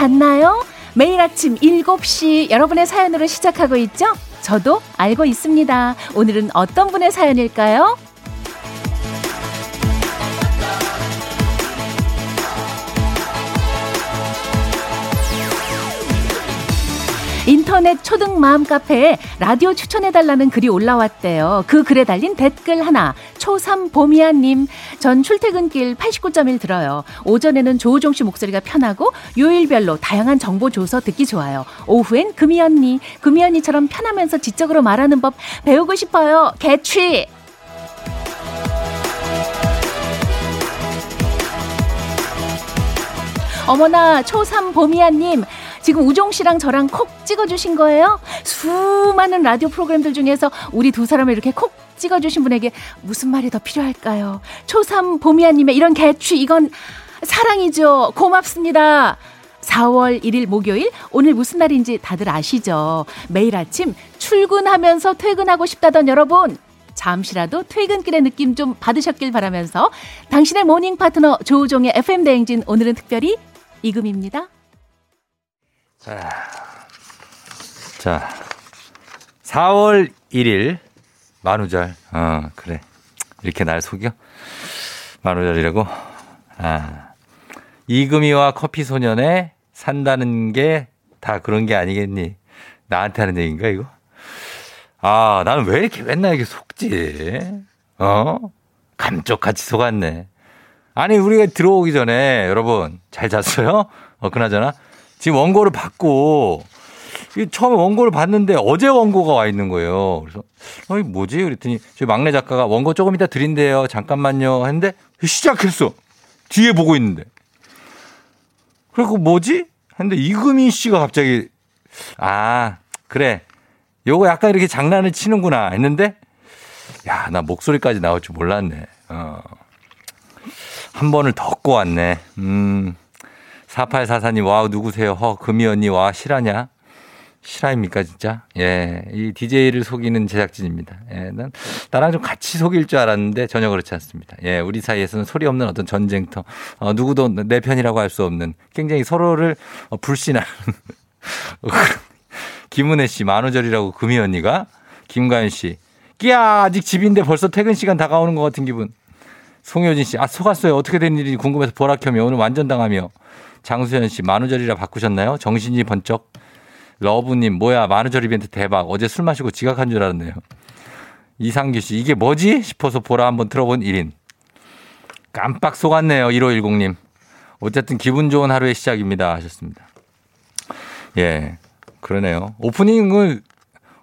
잘 잤나요? 매일 아침 7시 여러분의 사연으로 시작하고 있죠? 저도 알고 있습니다. 오늘은 어떤 분의 사연일까요? 인터넷 초등 마음 카페에 라디오 추천해달라는 글이 올라왔대요. 그 글에 달린 댓글 하나. 초삼 보미아님, 전 출퇴근길 89.1 들어요. 오전에는 조우종 씨 목소리가 편하고 요일별로 다양한 정보 줘서 듣기 좋아요. 오후엔 금이 언니, 금이 언니처럼 편하면서 지적으로 말하는 법 배우고 싶어요. 개취! 어머나 초삼 보미아님 지금 우종 씨랑 저랑 콕 찍어주신 거예요? 수많은 라디오 프로그램들 중에서 우리 두 사람을 이렇게 콕 찍어주신 분에게 무슨 말이 더 필요할까요? 초삼 보미아님의 이런 개취 이건 사랑이죠. 고맙습니다. 4월 1일 목요일 오늘 무슨 날인지 다들 아시죠? 매일 아침 출근하면서 퇴근하고 싶다던 여러분 잠시라도 퇴근길의 느낌 좀 받으셨길 바라면서 당신의 모닝 파트너 조우종의 FM 대행진 오늘은 특별히 이금입니다. 자, 자, 4월 1일 만우절. 어, 그래. 이렇게 날 속여? 만우절이라고? 아. 이금희와 커피 소년에 산다는 게 다 그런 게 아니겠니? 나한테 하는 얘기인가, 이거? 아, 나는 왜 이렇게 맨날 이렇게 속지? 어? 감쪽같이 속았네. 아니, 우리가 들어오기 전에 여러분, 잘 잤어요? 어, 그나저나. 지금 원고를 받고 처음에 원고를 봤는데 어제 원고가 와 있는 거예요. 그래서 어, 이 뭐지? 그랬더니 저희 막내 작가가 원고 조금 이따 드린대요. 잠깐만요. 했는데 시작했어. 뒤에 보고 있는데. 그리고 뭐지? 했는데 이금희 씨가 갑자기 아 그래 요거 약간 이렇게 장난을 치는구나 했는데 야 나 목소리까지 나올 줄 몰랐네. 어. 한 번을 덮고 왔네. 음. 4844님, wow, 누구세요? 허, 금이 언니, 와, 실화냐? 실화입니까, 진짜? 예, 이 DJ를 속이는 제작진입니다. 예, 난, 나랑 좀 같이 속일 줄 알았는데 전혀 그렇지 않습니다. 예, 우리 사이에서는 소리 없는 어떤 전쟁터, 어, 누구도 내 편이라고 할 수 없는 굉장히 서로를 어, 불신하는. 김은혜 씨, 만우절이라고 금이 언니가, 김가연 씨, 끼야, 아직 집인데 벌써 퇴근 시간 다가오는 것 같은 기분. 송효진 씨, 아, 속았어요. 어떻게 된 일이 궁금해서 보라켜며 오늘 완전 당하며. 장수현 씨, 만우절이라 바꾸셨나요? 정신이 번쩍. 러브님, 뭐야, 만우절 이벤트 대박. 어제 술 마시고 지각한 줄 알았네요. 이상규 씨, 이게 뭐지? 싶어서 보라 한번 들어본 1인. 깜빡 속았네요. 1510님. 어쨌든 기분 좋은 하루의 시작입니다. 하셨습니다. 예. 그러네요. 오프닝을,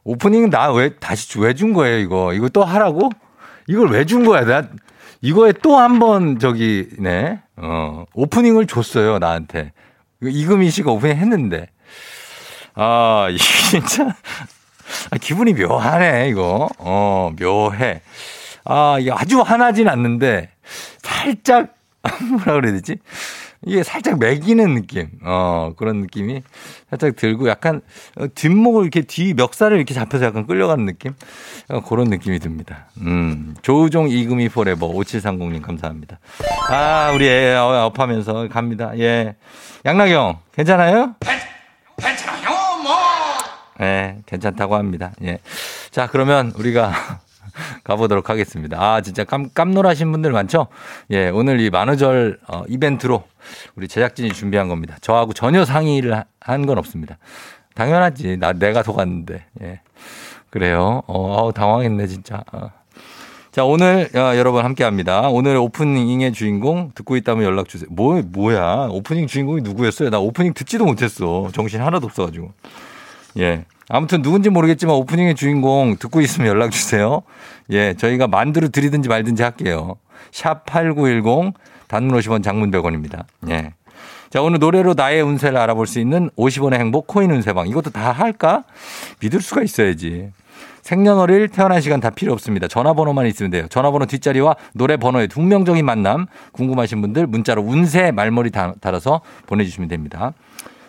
오프닝 나 왜, 다시 왜 준 거예요, 이거? 이거 또 하라고? 이걸 왜 준 거야? 나 이거에 또 한 번 저기, 네. 어, 오프닝을 줬어요, 나한테. 이금희 씨가 오프닝 했는데. 아, 이게 진짜. 아, 기분이 묘하네, 이거. 어, 묘해. 아, 이게 아주 화나진 않는데, 살짝, 뭐라 그래야 되지? 이게 살짝 매기는 느낌, 어, 그런 느낌이 살짝 들고 약간 어, 뒷목을 이렇게 뒤 멱살을 이렇게 잡혀서 약간 끌려가는 느낌? 어, 그런 느낌이 듭니다. 음, 조우종 이금희 forever 5730님 감사합니다. 아, 우리 애 업하면서 갑니다. 예. 양락영, 괜찮아요? 괜찮아요, 뭐. 예, 괜찮다고 합니다. 예. 자, 그러면 우리가 가보도록 하겠습니다. 아, 진짜 깜, 깜놀하신 분들 많죠? 예, 오늘 이 만우절 어, 이벤트로 우리 제작진이 준비한 겁니다. 저하고 전혀 상의를 한 건 없습니다. 당연하지. 나, 내가 속았는데. 예. 그래요. 어, 당황했네, 진짜. 어. 자, 오늘 어, 여러분 함께 합니다. 오늘 오프닝의 주인공 듣고 있다면 연락 주세요. 뭐, 뭐야. 오프닝 주인공이 누구였어요? 나 오프닝 듣지도 못했어. 정신 하나도 없어 가지고. 예. 아무튼 누군지 모르겠지만 오프닝의 주인공 듣고 있으면 연락 주세요. 예, 저희가 만두를 드리든지 말든지 할게요. 샵 8910 단문 50원 장문 100원입니다. 예. 자, 오늘 노래로 나의 운세를 알아볼 수 있는 50원의 행복 코인 운세방. 이것도 다 할까? 믿을 수가 있어야지. 생년월일 태어난 시간 다 필요 없습니다. 전화번호만 있으면 돼요. 전화번호 뒷자리와 노래 번호의 동명적인 만남 궁금하신 분들 문자로 운세 말머리 달아서 보내주시면 됩니다.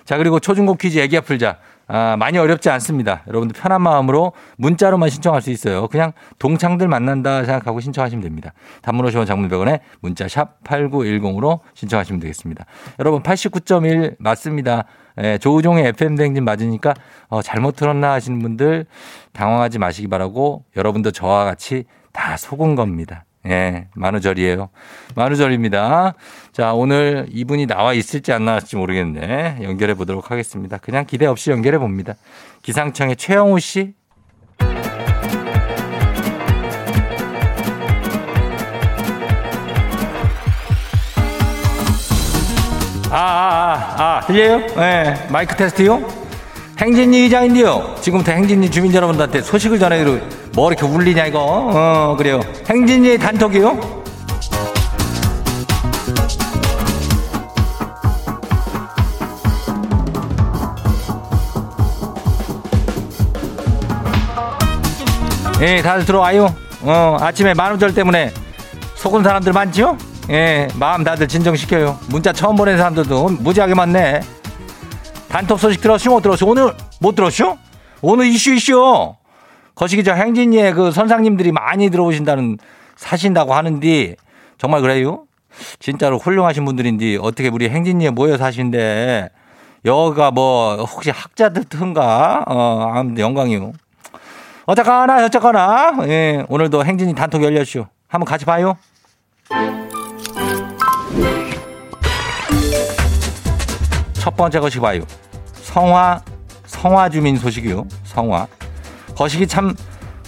자 그리고 초중고 퀴즈 애기야 풀자 아, 많이 어렵지 않습니다. 여러분들 편한 마음으로 문자로만 신청할 수 있어요. 그냥 동창들 만난다 생각하고 신청하시면 됩니다. 단문 50원 장문 100원에 문자 샵 8910으로 신청하시면 되겠습니다. 여러분 89.1 맞습니다. 예, 조우종의 FM 댕진 맞으니까 어, 잘못 들었나 하시는 분들 당황하지 마시기 바라고 여러분도 저와 같이 다 속은 겁니다. 예, 만우절이에요. 만우절입니다. 자, 오늘 이분이 나와 있을지 안 나왔을지 모르겠네. 연결해 보도록 하겠습니다. 그냥 기대 없이 연결해 봅니다. 기상청의 최영우 씨. 아, 아, 아, 아, 들려요? 예, 마이크 테스트요? 행진리 이장인데요. 지금부터 행진리 주민 여러분들한테 소식을 전해드리고 뭐 이렇게 울리냐 이거? 어, 그래요. 행진리 단톡이요? 예, 다들 들어와요. 어, 아침에 만우절 때문에 속은 사람들 많지요? 예, 마음 다들 진정시켜요. 문자 처음 보낸 사람들도 무지하게 많네. 단톡 소식 들었슈? 못 들었슈? 오늘 못 들었슈? 오늘 이슈 이슈. 거시기 저 행진이의 그 선상님들이 많이 들어오신다는 사신다고 하는데 정말 그래요? 진짜로 훌륭하신 분들인데 어떻게 우리 행진이에 모여 사신데 여가 뭐 혹시 학자들 튼가? 어, 아무튼 영광이요. 어쩌거나 어쩌거나 예, 오늘도 행진이 단톡 열렸슈. 한번 같이 봐요. 첫 번째 거시기 봐요. 성화 성화 주민 소식이요. 성화. 거시기 참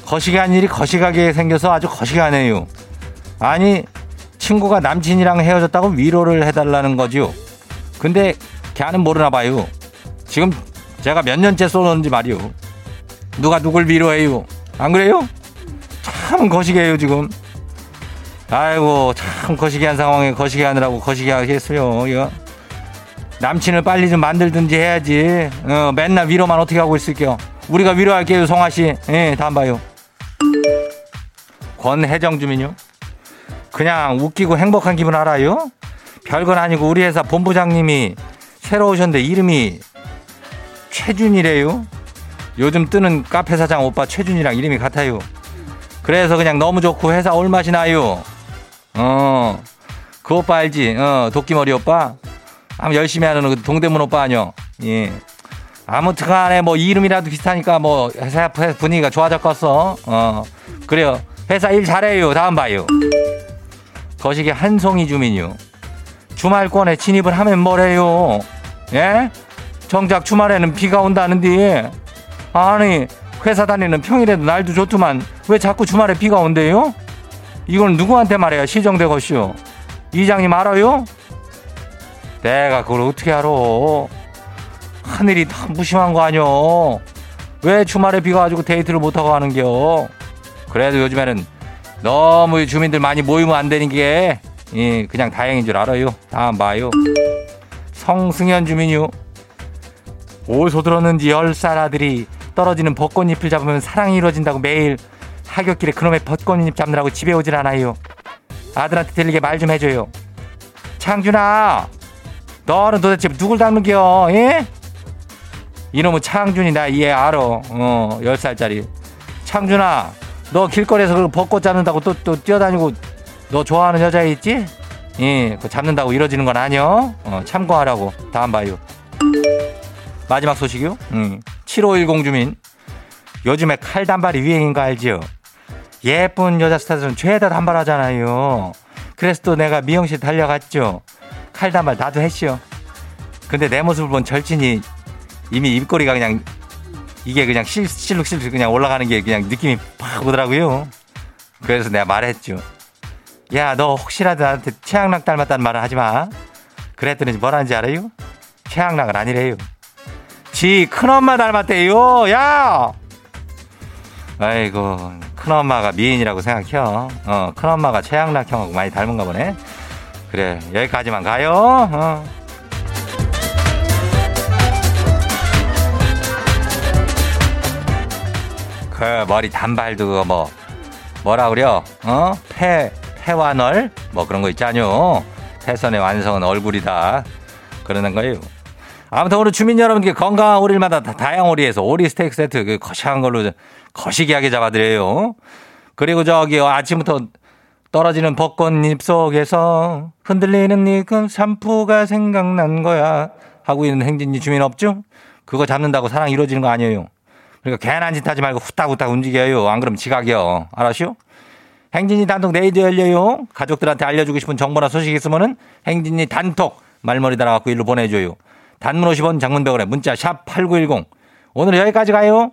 거시기한 일이 거시하게 생겨서 아주 거시기하네요. 아니 친구가 남친이랑 헤어졌다고 위로를 해달라는 거지요. 근데 걔는 모르나 봐요. 지금 제가 몇 년째 쏘는지 말이요. 누가 누굴 위로해요? 안 그래요? 참 거시기해요 지금. 아이고 참 거시기한 상황에 거시기하느라고 거시기하게 했어요. 이거. 남친을 빨리 좀 만들든지 해야지. 어, 맨날 위로만 어떻게 하고 있을게요. 우리가 위로할게요, 성화 씨. 예, 다음 봐요. 권혜정 주민요. 그냥 웃기고 행복한 기분 알아요? 별건 아니고 우리 회사 본부장님이 새로 오셨는데 이름이 최준이래요. 요즘 뜨는 카페 사장 오빠 최준이랑 이름이 같아요. 그래서 그냥 너무 좋고 회사 올맛이 나요. 어, 그 오빠 알지? 어, 도끼머리 오빠? 아무 열심히 하는 그 동대문 오빠 아니요. 예. 아무튼 간에 뭐 이름이라도 비슷하니까 뭐 회사 분위기가 좋아졌겠어. 어. 그래요. 회사 일 잘해요. 다음 봐요. 거시기 한송이 주민요. 주말권에 진입을 하면 뭐래요? 예? 정작 주말에는 비가 온다는데. 아니, 회사 다니는 평일에도 날도 좋더만 왜 자꾸 주말에 비가 온대요? 이건 누구한테 말해야 시정되겠슈? 이장님 알아요? 내가 그걸 어떻게 알아? 하늘이 다 무심한 거 아니여? 왜 주말에 비가 와가지고 데이트를 못하고 하는겨? 그래도 요즘에는 너무 주민들 많이 모이면 안 되는 게 예, 그냥 다행인 줄 알아요. 다음 봐요. 성승현 주민요. 어디서 들었는지 열살 아들이 떨어지는 벚꽃잎을 잡으면 사랑이 이루어진다고 매일 하굣길에 그놈의 벚꽃잎 잡느라고 집에 오질 않아요. 아들한테 들리게 말 좀 해줘요. 창준아, 너는 도대체 누굴 닮는겨? 예? 이놈의 창준이 나얘 알아. 어, 10살짜리. 창준아, 너 길거리에서 그 벚꽃 잡는다고 또, 또 뛰어다니고 너 좋아하는 여자 있지? 예, 그 잡는다고 이뤄지는 건 아니여. 어, 참고하라고. 다음 봐요. 마지막 소식이요? 음. 7510 주민. 요즘에 칼 단발이 유행인 거 알지요? 예쁜 여자 스타들은 죄다 단발하잖아요. 그래서 또 내가 미용실 달려갔죠. 칼 단발 나도 했시오. 근데 내 모습을 본 절친이 이미 입꼬리가 그냥 이게 그냥 실, 실룩실룩 그냥 올라가는 게 그냥 느낌이 팍 오더라고요. 그래서 내가 말했죠. 야, 너 혹시라도 나한테 최양락 닮았다는 말을 하지 마. 그랬더니 뭐라는지 알아요? 최양락은 아니래요. 지 큰엄마 닮았대요. 야! 아이고, 큰엄마가 미인이라고 생각해요. 어, 큰엄마가 최양락 형하고 많이 닮은가 보네. 그래, 여기까지만 가요. 어. 그 머리 단발도 그거 뭐 뭐라 그려? 어? 폐 폐완얼 뭐 그런 거 있잖요. 패선의 완성은 얼굴이다. 그러는 거예요. 아무튼 오늘 주민 여러분께 건강한 오리마다 다양한 오리에서 오리 스테이크 세트 그 거시한 걸로 거시기하게 잡아드려요. 그리고 저기 아침부터 떨어지는 벚꽃잎 속에서 흔들리는 니그 샴푸가 생각난 거야 하고 있는 행진이 주민 없죠? 그거 잡는다고 사랑 이루어지는 거 아니에요. 그러니까 괜한 짓 하지 말고 후딱후딱 움직여요. 안 그러면 지각이요. 알았슈? 행진이 단톡 내일도 열려요. 가족들한테 알려주고 싶은 정보나 소식 있으면은 행진이 단톡 말머리 달아갖고 일로 보내줘요. 단문 50원 장문 100원에 문자 샵 8910. 오늘 여기까지 가요.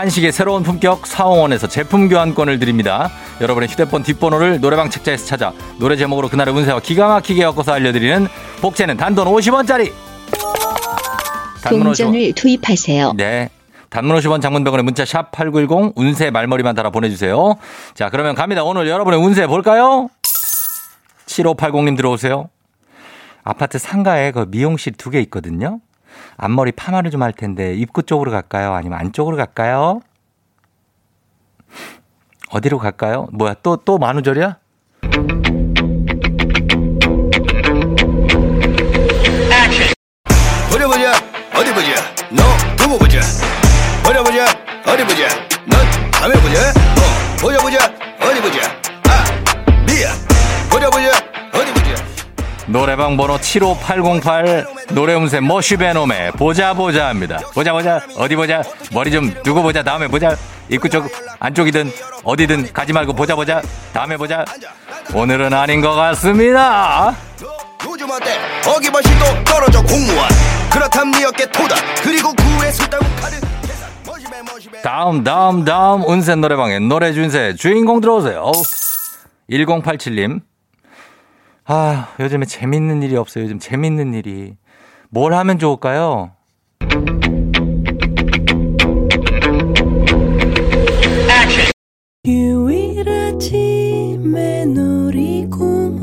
한식의 새로운 품격 사홍원에서 제품 교환권을 드립니다. 여러분의 휴대폰 뒷번호를 노래방 책자에서 찾아 노래 제목으로 그날의 운세와 기가 막히게 엮어서 알려드리는 복제는 단돈 50원짜리. 동전을 투입하세요. 네. 단문 50원 장문병원의 문자 샵 8910 운세 말머리만 달아 보내주세요. 자, 그러면 갑니다. 오늘 여러분의 운세 볼까요? 7580님 들어오세요. 아파트 상가에 그 미용실 두 개 있거든요. 앞머리 파마를 좀 할 텐데 입구 쪽으로 갈까요? 아니면 안쪽으로 갈까요? 어디로 갈까요? 뭐야 또 또 만우절이야? 보자 보자 어디 보자 너 두고 보자 보자 보자 어디 보자 넌 다음에 보자 어 보자 보자 어디 보자 아 미야 보자 보자 노래방 번호 75808 노래운세 머쉬베놈의 보자 보자 합니다. 보자 보자 어디 보자 머리 좀 두고 보자 다음에 보자. 입구 쪽 안쪽이든 어디든 가지 말고 보자 보자 다음에 보자. 오늘은 아닌 것 같습니다. 머시배 다음 다음 다음 운세 노래방의 노래 준세 주인공 들어오세요. 1087님 아 요즘에 재밌는 일이 없어요. 요즘 재밌는 일이 뭘 하면 좋을까요? 유일하지매 놀이공원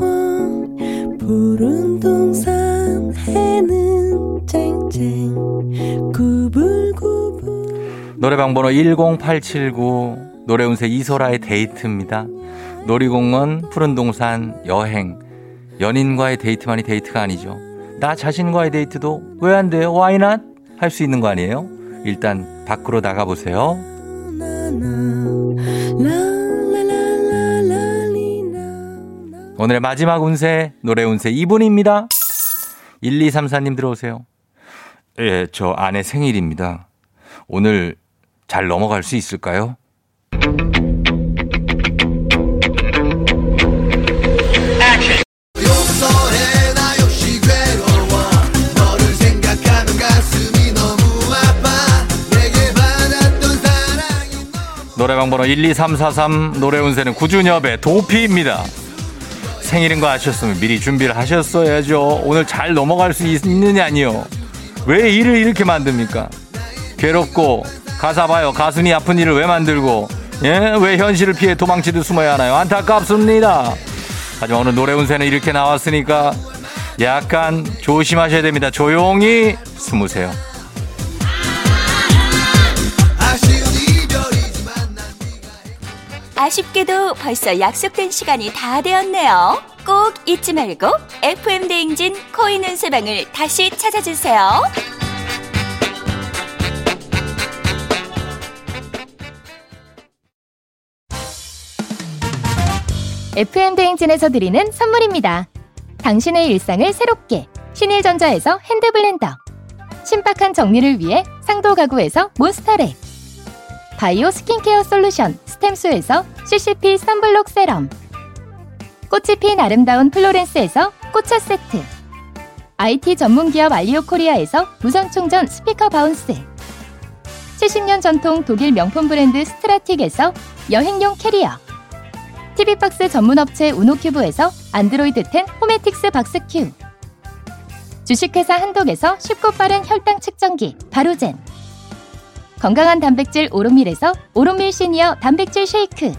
푸른 동산 해는 쨍쨍 구불구불 노래방 번호 10879 노래운세 이소라의 데이트입니다. 놀이공원, 푸른 동산, 여행. 연인과의 데이트만이 데이트가 아니죠. 나 자신과의 데이트도 왜 안 돼요? Why not? 할 수 있는 거 아니에요? 일단 밖으로 나가보세요. 오늘의 마지막 운세, 노래 운세 2분입니다. 1234님 들어오세요. 예, 저 아내 생일입니다. 오늘 잘 넘어갈 수 있을까요? 노래방 번호 12343 노래 운세는 구준엽의 도피입니다. 생일인 거 아셨으면 미리 준비를 하셨어야죠. 오늘 잘 넘어갈 수 있느냐니요. 왜 일을 이렇게 만듭니까? 괴롭고 가사 봐요. 가슴이 아픈 일을 왜 만들고 예? 왜 현실을 피해 도망치듯 숨어야 하나요? 안타깝습니다. 하지만 오늘 노래 운세는 이렇게 나왔으니까 약간 조심하셔야 됩니다. 조용히 숨으세요. 아쉽게도 벌써 약속된 시간이 다 되었네요. 꼭 잊지 말고 FM 대행진 코인 운세방을 다시 찾아주세요. FM 대행진에서 드리는 선물입니다. 당신의 일상을 새롭게 신일전자에서 핸드블렌더 신박한 정리를 위해 상도 가구에서 몬스터랩 바이오 스킨케어 솔루션 스템수에서 CCP 선블록 세럼. 꽃이 핀 아름다운 플로렌스에서 꽃차 세트. IT 전문기업 알리오 코리아에서 무선충전 스피커 바운스. 70년 전통 독일 명품 브랜드 스트라틱에서 여행용 캐리어. TV박스 전문업체 우노큐브에서 안드로이드 10 호메틱스 박스큐. 주식회사 한독에서 쉽고 빠른 혈당 측정기 바로젠 건강한 단백질 오롯밀에서 오롯밀 시니어 단백질 쉐이크.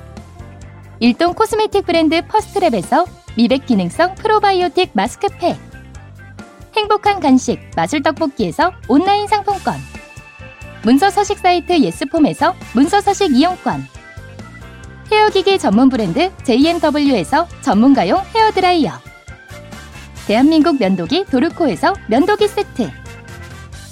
일동 코스메틱 브랜드 퍼스트랩에서 미백 기능성 프로바이오틱 마스크팩. 행복한 간식 마술 떡볶이에서 온라인 상품권. 문서 서식 사이트 예스폼에서 문서 서식 이용권. 헤어기기 전문 브랜드 JMW에서 전문가용 헤어드라이어. 대한민국 면도기 도르코에서 면도기 세트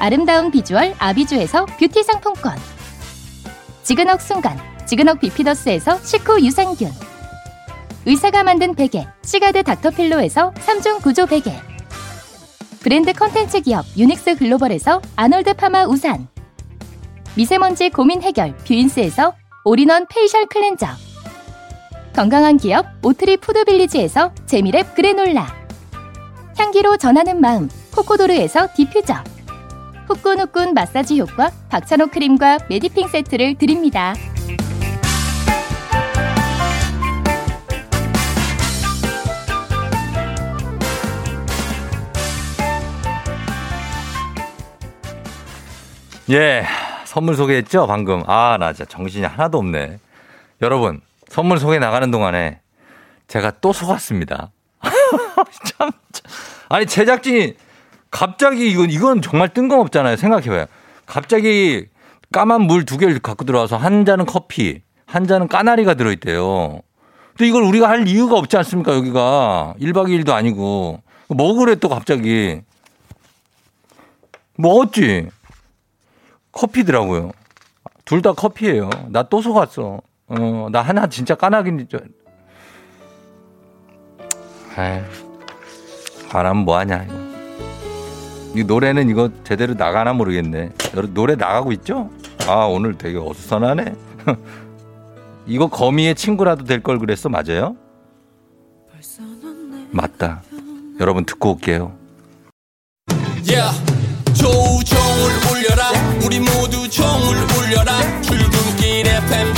아름다운 비주얼 아비주에서 뷰티 상품권. 지근억 순간 지근억 비피더스에서 식후 유산균. 의사가 만든 베개 시가드 닥터필로에서 3중 구조 베개. 브랜드 컨텐츠 기업 유닉스 글로벌에서 아놀드 파마 우산. 미세먼지 고민 해결 뷰인스에서 올인원 페이셜 클렌저. 건강한 기업 오트리 푸드빌리지에서 재미랩 그래놀라. 향기로 전하는 마음 코코도르에서 디퓨저 후끈후끈 마사지 효과 박찬호 크림과 메디핑 세트를 드립니다. 예, 선물 소개했죠, 방금. 아, 나 진짜 정신이 하나도 없네. 여러분, 선물 소개 나가는 동안에 제가 또 속았습니다. 참, 참. 아니, 제작진이 갑자기 이건, 이건 정말 뜬금없잖아요. 생각해봐요. 갑자기 까만 물 두 개를 갖고 들어와서 한 잔은 커피, 한 잔은 까나리가 들어있대요. 또 이걸 우리가 할 이유가 없지 않습니까, 여기가. 1박 2일도 아니고. 뭐 그래, 또 갑자기. 먹었지? 커피더라고요. 둘 다 커피예요. 나 또 속았어. 어, 나 하나 진짜 까나긴 줄. 안 하면 뭐하냐, 이거. 이 노래는 이거 제대로 나가나 모르겠네. 노래 나가고 있죠? 아, 오늘 되게 어수선하네. 이거 거미의 친구라도 될 걸 그랬어, 맞아요? 맞다. 여러분, 듣고 올게요. Yeah. 조우종을 울려라 우리 모두 종을 울려라 출근길 FM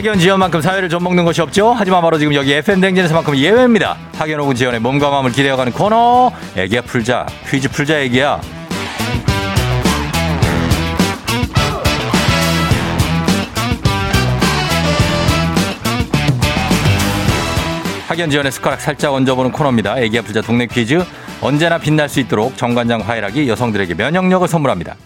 학연 지연만큼 사회를 좀 먹는 것이 없죠. 하지만 바로 지금 여기 FM 댕진에서만큼 예외입니다. 학연 혹은 지연의 몸과 마음을 기대어가는 코너. 애기야 풀자. 퀴즈 풀자 애기야. 학연 지연의 숟가락 살짝 얹어보는 코너입니다. 애기야 풀자 동네 퀴즈. 언제나 빛날 수 있도록 정관장 화이락이 여성들에게 면역력을 선물합니다.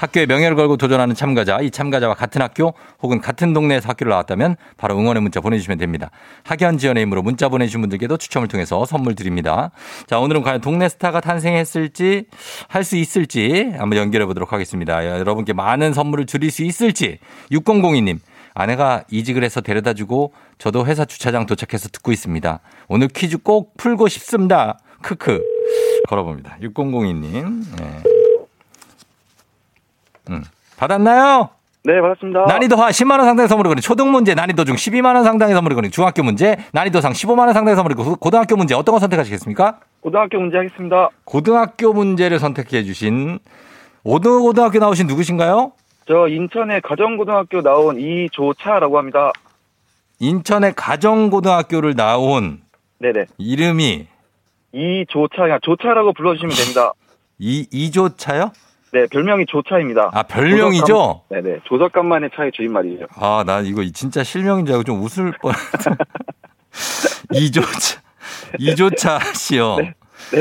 학교의 명예를 걸고 도전하는 참가자, 이 참가자와 같은 학교 혹은 같은 동네에서 학교를 나왔다면 바로 응원의 문자 보내주시면 됩니다. 학연 지원의 힘으로 문자 보내주신 분들께도 추첨을 통해서 선물 드립니다. 자, 오늘은 과연 동네 스타가 탄생했을지 할 수 있을지 한번 연결해 보도록 하겠습니다. 여러분께 많은 선물을 드릴 수 있을지 6002님. 아내가 이직을 해서 데려다 주고 저도 회사 주차장 도착해서 듣고 있습니다. 오늘 퀴즈 꼭 풀고 싶습니다. 크크. 걸어봅니다. 6002님. 네. 음. 받았나요? 네, 받았습니다. 난이도 하 10만 원 상당의 선물을 거는 초등 문제, 난이도 중 12만 원 상당의 선물을 거는 중학교 문제, 난이도 상 15만 원 상당의 선물을 거는 고등학교 문제 어떤 거 선택하시겠습니까? 고등학교 문제 하겠습니다. 고등학교 문제를 선택해 주신 오등 고등학교 나오신 누구신가요? 저 인천의 가정고등학교 나온 이조차라고 합니다. 인천의 가정고등학교를 나온 네네. 이름이 이조차, 그냥 조차라고 불러주시면 됩니다. 이 이조차요? 네, 별명이 조차입니다. 아, 별명이죠? 네네. 조석간만의 차의 주인말이죠. 아, 나 이거 진짜 실명인 줄 알고 좀 웃을 뻔. 이조차, 이조차 씨요. 네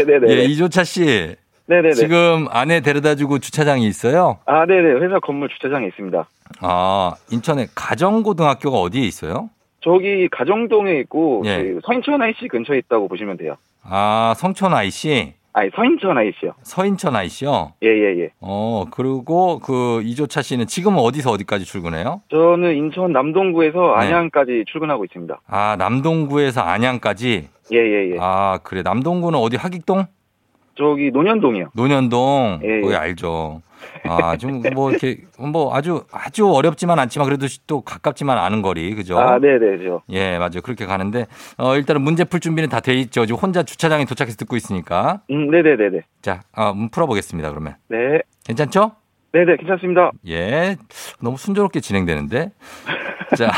네네. 예, 이조차 씨. 네네네. 지금 아내 데려다 주고 주차장이 있어요? 아, 네네. 회사 건물 주차장에 있습니다. 아, 인천에 가정고등학교가 어디에 있어요? 저기 가정동에 있고 예. 서인천 IC 근처에 있다고 보시면 돼요. 아, 성천 IC, 아니 서인천 IC요. 서인천 IC요? 예예 예. 어, 그리고 그 이조차 씨는 지금 어디서 어디까지 출근해요? 저는 인천 남동구에서 네. 안양까지 출근하고 있습니다. 아, 남동구에서 안양까지? 예예예. 아, 그래. 남동구는 어디 하객동? 저기 논현동이요. 논현동. 예, 거기 예. 알죠. 아, 좀 뭐 이렇게 뭐 아주 아주 어렵지만 않지만 그래도 또 가깝지만 않은 거리. 그죠? 아 네네 저. 예, 맞아요. 그렇게 가는데 어 일단은 문제 풀 준비는 다 돼 있죠. 지금 혼자 주차장에 도착해서 듣고 있으니까. 음 네 네 네 네. 자, 아, 문 풀어 보겠습니다. 그러면. 네. 괜찮죠? 네 네 괜찮습니다. 예. 너무 순조롭게 진행되는데. 자,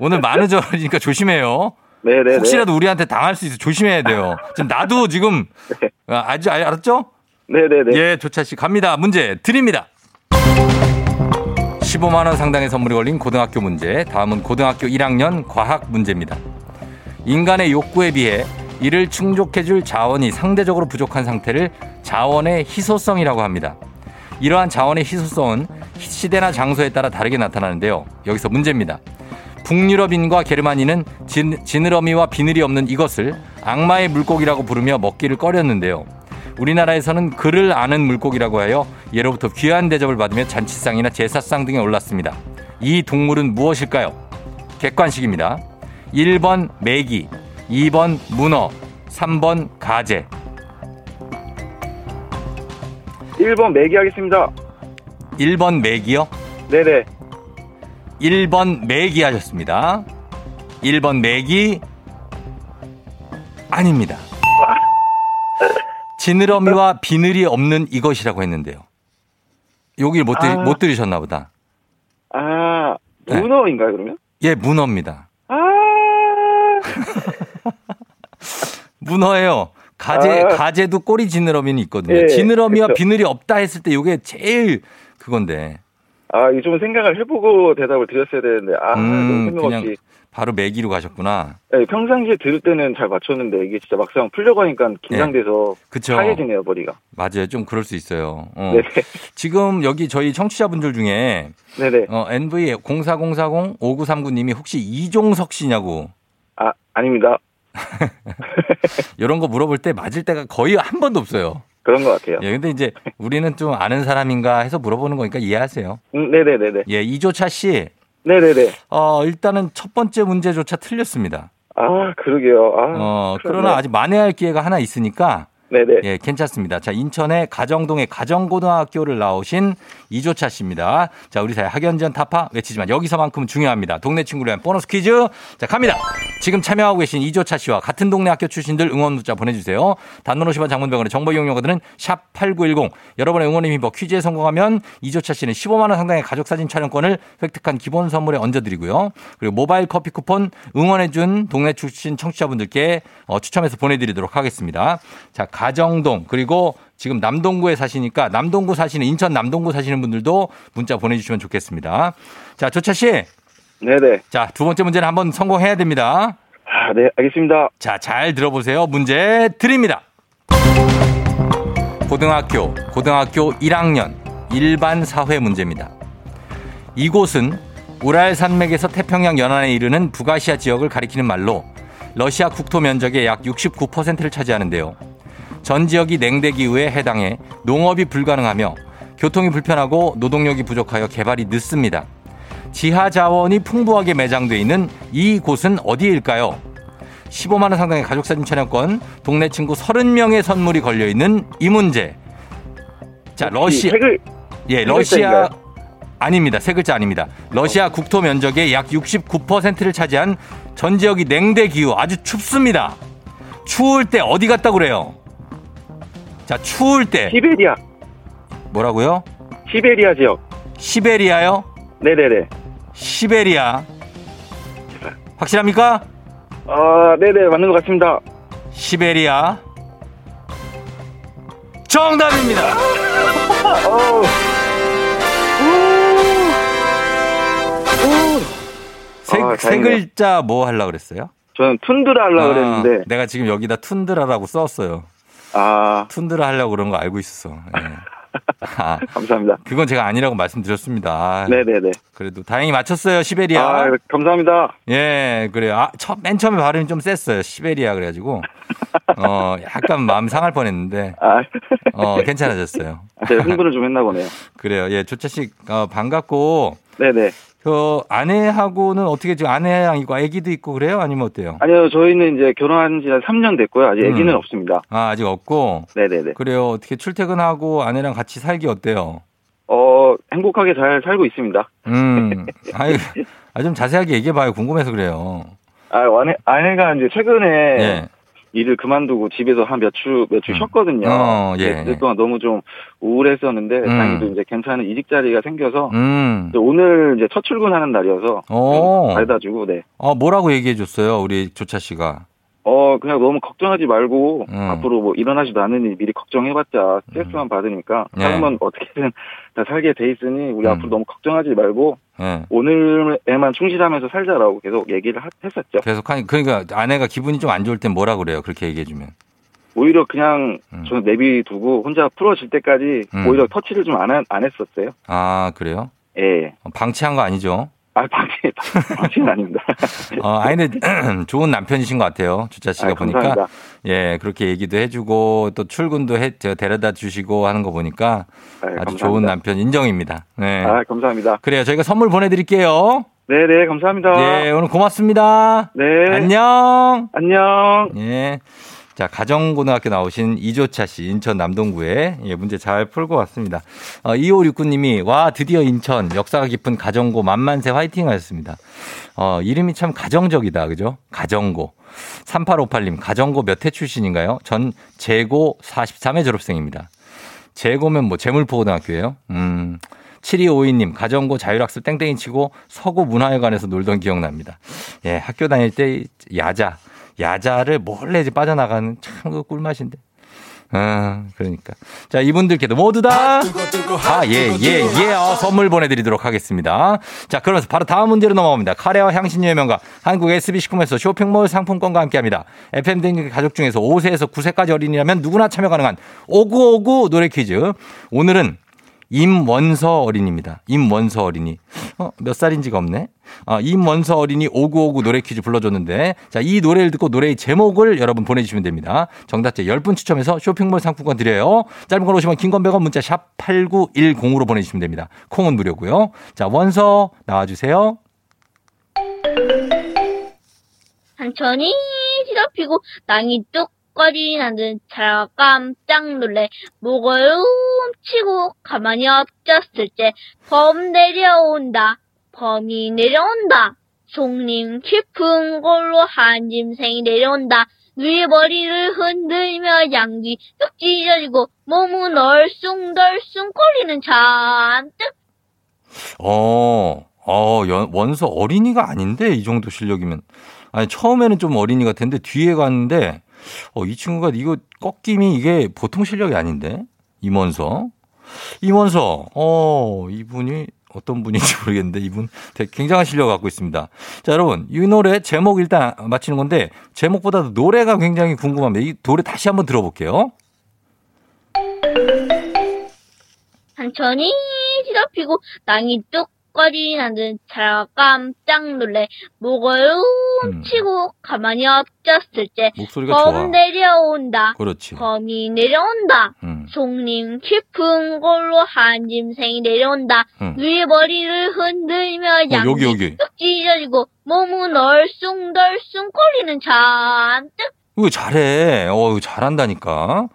오늘 많으저니까 조심해요. 네네네. 혹시라도 우리한테 당할 수 있어 조심해야 돼요. 지금 나도 지금 아, 아주 알- 알았죠? 네네네. 예, 조차 씨 갑니다. 문제 드립니다. 15만 원 상당의 선물이 걸린 고등학교 문제. 다음은 고등학교 1학년 과학 문제입니다. 인간의 욕구에 비해 이를 충족해줄 자원이 상대적으로 부족한 상태를 자원의 희소성이라고 합니다. 이러한 자원의 희소성은 시대나 장소에 따라 다르게 나타나는데요. 여기서 문제입니다. 북유럽인과 게르만인은 진, 지느러미와 비늘이 없는 이것을 악마의 물고기라고 부르며 먹기를 꺼렸는데요. 우리나라에서는 그를 아는 물고기라고 하여 예로부터 귀한 대접을 받으며 잔치상이나 제사상 등에 올랐습니다. 이 동물은 무엇일까요? 객관식입니다. 1번 메기, 2번 문어, 3번 가재. 1번 매기하겠습니다. 1번 메기요? 네네. 1번 메기 하셨습니다. 1번 메기 아닙니다. 지느러미와 비늘이 없는 이것이라고 했는데요. 여기 못, 들, 아. 못 들으셨나 보다. 아 네. 문어인가요 그러면? 예, 문어입니다. 아 문어예요. 가재, 아. 가재도 꼬리 지느러미는 있거든요. 예, 지느러미와 그쵸. 비늘이 없다 했을 때 이게 제일 그건데. 아, 이거 좀 생각을 해보고 대답을 드렸어야 되는데, 아, 음, 그냥. 바로 매기로 가셨구나. 네, 평상시에 들을 때는 잘 맞췄는데, 이게 진짜 막상 풀려고 하니까 긴장돼서 예. 그쵸. 하얘지네요, 머리가. 맞아요. 좀 그럴 수 있어요. 어. 네네. 지금 여기 저희 청취자분들 중에 네네. 어, NV 0404 5939님이 혹시 이종석 씨냐고 아, 아닙니다. 이런 거 물어볼 때 맞을 때가 거의 한 번도 없어요. 그런 것 같아요. 예, 근데 이제 우리는 좀 아는 사람인가 해서 물어보는 거니까 이해하세요. 음, 네네네네. 예, 이조차 씨, 네네네. 어, 일단은 첫 번째 문제조차 틀렸습니다. 아, 그러게요. 아, 어, 그렇네. 그러나 아직 만회할 기회가 하나 있으니까 네네. 예, 괜찮습니다. 자, 인천의 가정동의 가정고등학교를 나오신 이조차 씨입니다. 자, 우리 사회 학연지원 타파 외치지만 여기서만큼은 중요합니다. 동네 친구를 위한 보너스 퀴즈. 자, 갑니다. 지금 참여하고 계신 이조차 씨와 같은 동네 학교 출신들 응원 문자 보내주세요. 단문 50원 장문병원의 정보 이용료들은 샵 8910. 여러분의 응원의 힘입어 퀴즈에 성공하면 이조차 씨는 15만원 상당의 가족사진 촬영권을 획득한 기본 선물에 얹어드리고요. 그리고 모바일 커피 쿠폰 응원해준 동네 출신 청취자분들께 어, 추첨해서 보내드리도록 하겠습니다. 자, 가 정동 그리고 지금 남동구에 사시니까 남동구 사시는 인천 남동구 사시는 분들도 문자 보내주시면 좋겠습니다. 자, 조차 씨. 네네. 자, 두 번째 문제는 한번 성공해야 됩니다. 아, 네, 알겠습니다. 자, 잘 들어보세요. 문제 드립니다. 고등학교, 고등학교 1학년 일반 사회 문제입니다. 이곳은 우랄 산맥에서 태평양 연안에 이르는 북아시아 지역을 가리키는 말로 러시아 국토 면적의 약 69%를 차지하는데요. 전 지역이 냉대 기후에 해당해 농업이 불가능하며 교통이 불편하고 노동력이 부족하여 개발이 늦습니다. 지하 자원이 풍부하게 매장돼 있는 이 곳은 어디일까요? 15만 원 상당의 가족 사진 촬영권, 동네 친구 30명의 선물이 걸려 있는 이 문제. 자, 러시아 책을, 예, 세 러시아? 아닙니다. 세 글자 아닙니다. 러시아 국토 면적의 약 69%를 차지한 전 지역이 냉대 기후 아주 춥습니다. 추울 때 어디 갔다 그래요? 자, 추울 때 시베리아. 뭐라고요? 시베리아 지역. 시베리아요? 네네네. 시베리아. 확실합니까? 아, 네네, 맞는 것 같습니다. 시베리아. 정답입니다. 우. 우. 세, 아, 세. 글자 뭐 하려고 그랬어요? 저는 툰드라 하려고 아, 그랬는데, 내가 지금 여기다 툰드라라고 썼어요. 아, 툰드라 하려고 그런 거 알고 있었어. 예. 아, 감사합니다. 그건 제가 아니라고 말씀드렸습니다. 아, 네네네. 그래도 다행히 맞췄어요, 시베리아. 아, 감사합니다. 예, 그래요. 아, 처, 맨 처음에 발음이 좀 셌어요. 시베리아 그래가지고. 어, 약간 마음 상할 뻔 했는데, 아, 어, 괜찮아졌어요. 제가 흥분을 좀 했나 보네요. 그래요. 예, 조차 씨, 어, 반갑고, 네네. 그, 아내하고는 어떻게 지금 아내랑 있고 아기도 있고 그래요? 아니면 어때요? 아니요, 저희는 이제 결혼한 지 한 3년 됐고요. 아직 음. 아기는 없습니다. 아, 아직 없고. 네네네. 그래요. 어떻게 출퇴근하고 아내랑 같이 살기 어때요? 어, 행복하게 잘 살고 있습니다. 음, 아유, 아, 좀 자세하게 얘기해봐요. 궁금해서 그래요. 아, 아내, 아내가 이제 최근에 예. 일을 그만두고 집에서 한 몇 주, 몇주 음. 쉬었거든요. 어, 예, 네, 예. 그동안 너무 좀 우울했었는데, 음. 다행히도 이제 괜찮은 이직 자리가 생겨서, 음, 이제 오늘 이제 첫 출근하는 날이어서, 오. 좀 바래다 주고, 네. 어, 뭐라고 얘기해 줬어요? 우리 조차 씨가. 어, 그냥 너무 걱정하지 말고, 음. 앞으로 뭐 일어나지도 일 미리 걱정해봤자 스트레스만 받으니까, 네. 삶은 어떻게든 다 살게 돼 있으니, 우리 음. 앞으로 너무 걱정하지 말고, 예. 오늘에만 충실하면서 살자라고 계속 얘기를 하- 했었죠. 계속 하니, 그러니까 아내가 기분이 좀 안 좋을 땐 뭐라 그래요? 그렇게 얘기해주면. 오히려 그냥 음. 저는 내비두고 혼자 풀어질 때까지 음. 오히려 터치를 좀 안 안 했었어요. 아, 그래요? 예. 어, 방치한 거 아니죠? 아, 방치, 방치는 아닙니다. 어, 아니, 근데 좋은 남편이신 것 같아요. 주차 씨가 아, 보니까. 감사합니다. 예, 그렇게 얘기도 해주고 또 출근도 해, 저 데려다 주시고 하는 거 보니까 아, 아주 감사합니다. 좋은 남편 인정입니다. 네. 아, 감사합니다. 그래요. 저희가 선물 보내드릴게요. 네 네, 감사합니다. 예, 오늘 고맙습니다. 네. 안녕. 안녕. 예. 자, 가정고등학교 나오신 이조차 씨, 인천 남동구에 예, 문제 잘 풀고 왔습니다. 어, 2569님이, 와, 드디어 인천, 역사가 깊은 가정고 만만세 화이팅 하셨습니다. 어, 이름이 참 가정적이다. 그죠? 가정고. 3858님, 가정고 몇 회 출신인가요? 전 재고 43회 졸업생입니다. 재고면 뭐 재물포고등학교예요 음. 7252님, 가정고 자율학습 땡땡이 치고 서구 문화회관에서 놀던 기억납니다. 예, 학교 다닐 때 야자, 야자를 몰래 이제 빠져나가는 참 그 꿀맛인데. 아, 그러니까. 자, 이분들께도 모두 다. 아, 예, 예, 예. 어, 선물 보내드리도록 하겠습니다. 자, 그러면서 바로 다음 문제로 넘어갑니다. 카레와 향신료의 명가. 한국 SB식품에서 쇼핑몰 상품권과 함께 합니다. FM 댕기 가족 중에서 5세에서 9세까지 어린이라면 누구나 참여 가능한 오구오구 노래 퀴즈. 오늘은 임원서 어린입니다. 임원서 어린이. 어, 몇 살인지가 없네. 아, 임원서 어린이 5959 노래 퀴즈 불러줬는데, 자, 이 노래를 듣고 노래의 제목을 여러분 보내주시면 됩니다. 정답자 10분 추첨해서 쇼핑몰 상품권 드려요. 짧은 걸 오시면 긴건 100원 문자 샵 8910으로 보내주시면 됩니다. 콩은 무료고요. 자, 원서 나와주세요. 산천이 뒤덮이고 땅이 뚝 거리 나는 차가 깜짝 놀래 목을 훔치고 가만히 엎졌을 때 범 내려온다 범이 내려온다 속림 깊은 걸로 한 짐승이 내려온다 위에 머리를 흔들며 양귀 뚝 찢어지고 몸은 얼숭덜숭 거리는 잔뜩 어, 어, 연- 원서 어린이가 아닌데, 이 정도 실력이면. 아니, 처음에는 좀 어린이 같았는데, 뒤에 갔는데, 어, 이 친구가 이거 꺾임이 이게 보통 실력이 아닌데? 임원서. 임원서, 어, 이분이 어떤 분인지 모르겠는데, 이분 되게 굉장한 실력을 갖고 있습니다. 자, 여러분, 이 노래 제목 일단 맞히는 건데, 제목보다도 노래가 굉장히 궁금합니다. 이 노래 다시 한번 들어볼게요. 산천이 뒤덮이고 땅이 뚝 거리 나는 차가 깜짝 놀래 목을 훔치고 가만히 엎졌을 때 목소리가 좋아. 범 내려온다 그렇지. 범이 내려온다 음, 속림 깊은 걸로 한 짐승이 내려온다 음. 위에 머리를 흔들며 어, 양귀 여기, 여기. 뚝 찢어지고 몸은 얼숭덜숭 거리는 잔뜩 이거 잘해. 어, 잘한다니까.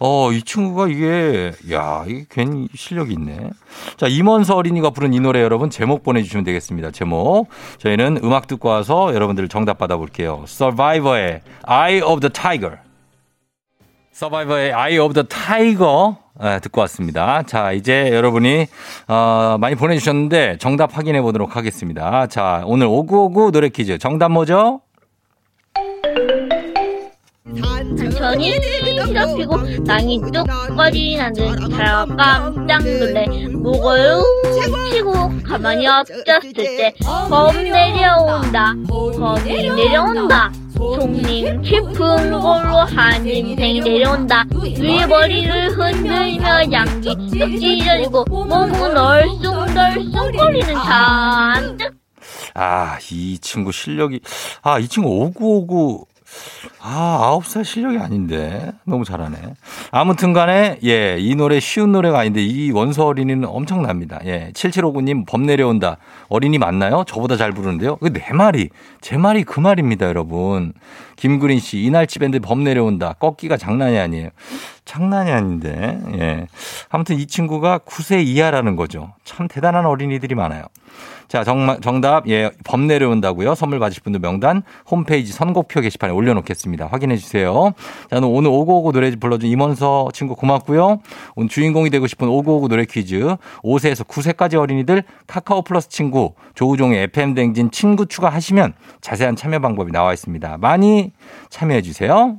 어, 이 친구가 이게, 야, 이게 괜히 실력이 있네. 자, 임원서 어린이가 부른 이 노래 여러분 제목 보내주시면 되겠습니다. 제목. 저희는 음악 듣고 와서 여러분들 정답 받아볼게요. Survivor의 Eye of the Tiger. 서바이버의 Eye of the Tiger. 아, 듣고 왔습니다. 자, 이제 여러분이, 어, 많이 보내주셨는데 정답 확인해 보도록 하겠습니다. 자, 오늘 5959 노래 퀴즈. 정답 뭐죠? 천천히 시럽히고 낭이 뚝 꺼지는 듯잘 깜짝 놀래. 목을 치고 가만히 엎졌을 때 범 내려온다. 범이 내려온다. 송림 깊은 걸로 한 인생이 내려온다. 위에 머리를 흔들며 양기 뚝 찢어지고 몸은 얼쑥덜쑥거리는 잔뜩 아, 이 친구 실력이, 아, 이 친구 5959, 아, 아홉 살 실력이 아닌데. 너무 잘하네. 아무튼 간에, 예, 이 노래 쉬운 노래가 아닌데, 이 원서 어린이는 엄청납니다. 예, 7759님, 범 내려온다. 어린이 맞나요? 저보다 잘 부르는데요. 그 내 말이, 제 말이 그 말입니다, 여러분. 김구린 씨, 이날치 밴드 범 내려온다. 꺾기가 장난이 아니에요. 장난이 아닌데, 예. 아무튼 이 친구가 9세 이하라는 거죠. 참 대단한 어린이들이 많아요. 자, 정말, 정답, 예, 범 내려온다고요. 선물 받으실 분들 명단 홈페이지 선곡표 게시판에 올려놓겠습니다. 확인해 주세요. 자, 오늘 5959 노래 불러준 임원서 친구 고맙고요. 오늘 주인공이 되고 싶은 5959 노래 퀴즈 5세에서 9세까지 어린이들 카카오 플러스 친구 조우종의 FM 댕진 친구 추가하시면 자세한 참여 방법이 나와 있습니다. 많이 참여해 주세요.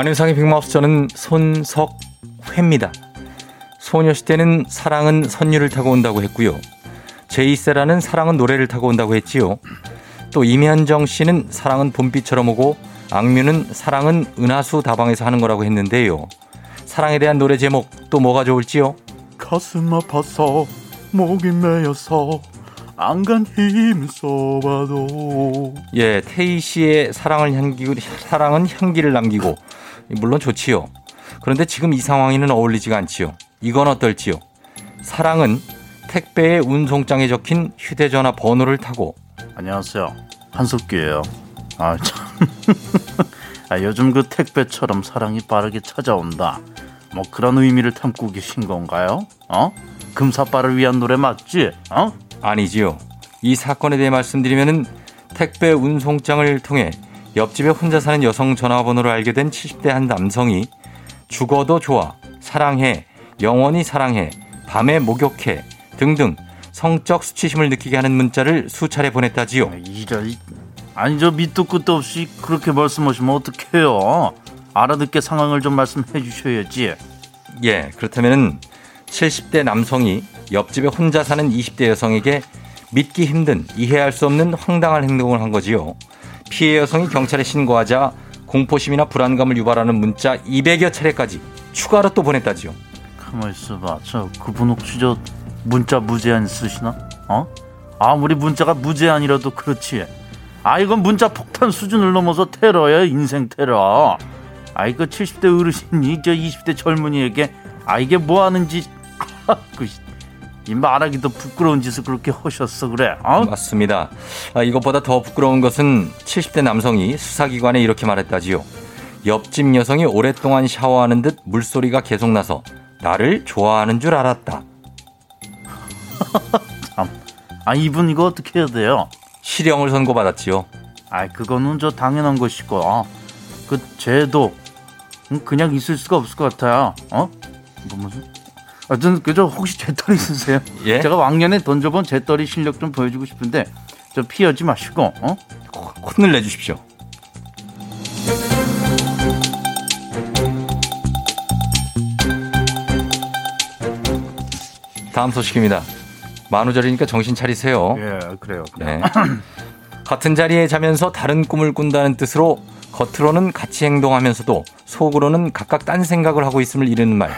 안윤상의 빅마우스 저는 손석회입니다. 소녀시대는 사랑은 선율을 타고 온다고 했고요. 제이세라는 사랑은 노래를 타고 온다고 했지요. 또 임현정 씨는 사랑은 봄비처럼 오고 악뮤는 사랑은 은하수 다방에서 하는 거라고 했는데요. 사랑에 대한 노래 제목 또 뭐가 좋을지요? 가슴 아파서 목이 메여서 안간 힘 써봐도 예, 태희 씨의 사랑을 향기고 사랑은 향기를 남기고 물론 좋지요. 그런데 지금 이 상황에는 어울리지가 않지요. 이건 어떨지요? 사랑은 택배의 운송장에 적힌 휴대전화 번호를 타고 안녕하세요 한석규예요 아 참. 아, 요즘 그 택배처럼 사랑이 빠르게 찾아온다 뭐 그런 의미를 담고 계신 건가요? 어? 금사빠를 위한 노래 맞지? 어? 아니지요. 이 사건에 대해 말씀드리면은 택배 운송장을 통해 옆집에 혼자 사는 여성 전화번호를 알게 된 70대 한 남성이 죽어도 좋아, 사랑해, 영원히 사랑해, 밤에 목욕해 등등 성적 수치심을 느끼게 하는 문자를 수차례 보냈다지요. 이럴 아니 저 밑도 끝도 없이 그렇게 말씀하시면 어떡해요 알아듣게 상황을 좀 말씀해 주셔야지 예, 그렇다면은 70대 남성이 옆집에 혼자 사는 20대 여성에게 믿기 힘든 이해할 수 없는 황당한 행동을 한 거지요. 피해 여성이 경찰에 신고하자 공포심이나 불안감을 유발하는 문자 200여 차례까지 추가로 또 보냈다지요. 가만 있어봐 저 그분 혹시 저 문자 무제한 쓰시나? 어? 아무리 문자가 무제한이라도 그렇지 아 이건 문자 폭탄 수준을 넘어서 테러야 인생 테러 아 이거 70대 어르신이 저 20대 젊은이에게 아 이게 뭐 하는지 그, 이 말하기도 부끄러운 짓을 그렇게 하셨어 그래 어? 맞습니다. 아, 이것보다 더 부끄러운 것은 70대 남성이 수사기관에 이렇게 말했다지요. 옆집 여성이 오랫동안 샤워하는 듯 물소리가 계속 나서 나를 좋아하는 줄 알았다. 참. 아 이분 이거 어떻게 해야 돼요? 실형을 선고받았지요. 아 그거는 저 당연한 것이고 어? 그 죄도 음, 그냥 있을 수가 없을 것 같아요 어? 뭐 무슨 하여튼 그저 혹시 재떨이 있으세요? 예? 제가 왕년에 던져본 재떨이 실력 좀 보여주고 싶은데 저 피하지 마시고 어? 혼을 내주십시오. 다음 소식입니다. 만우절이니까 정신 차리세요. 예 그래요 네. 같은 자리에 자면서 다른 꿈을 꾼다는 뜻으로 겉으로는 같이 행동하면서도 속으로는 각각 딴 생각을 하고 있음을 이르는 말.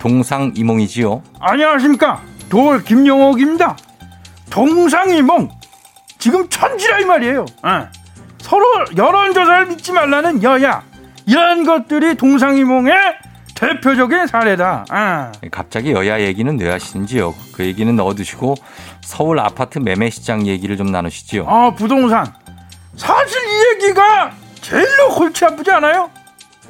동상이몽이지요. 안녕하십니까 돌 김영옥입니다 동상이몽 지금 천지라 이 말이에요 예. 서로 여론조사를 믿지 말라는 여야 이런 것들이 동상이몽의 대표적인 사례다. 아. 갑자기 여야 얘기는 왜 하시는지요? 그 얘기는 넣어두시고 서울 아파트 매매 시장 얘기를 좀 나누시지요. 아 부동산 사실 이 얘기가 제일로 골치 아프지 않아요?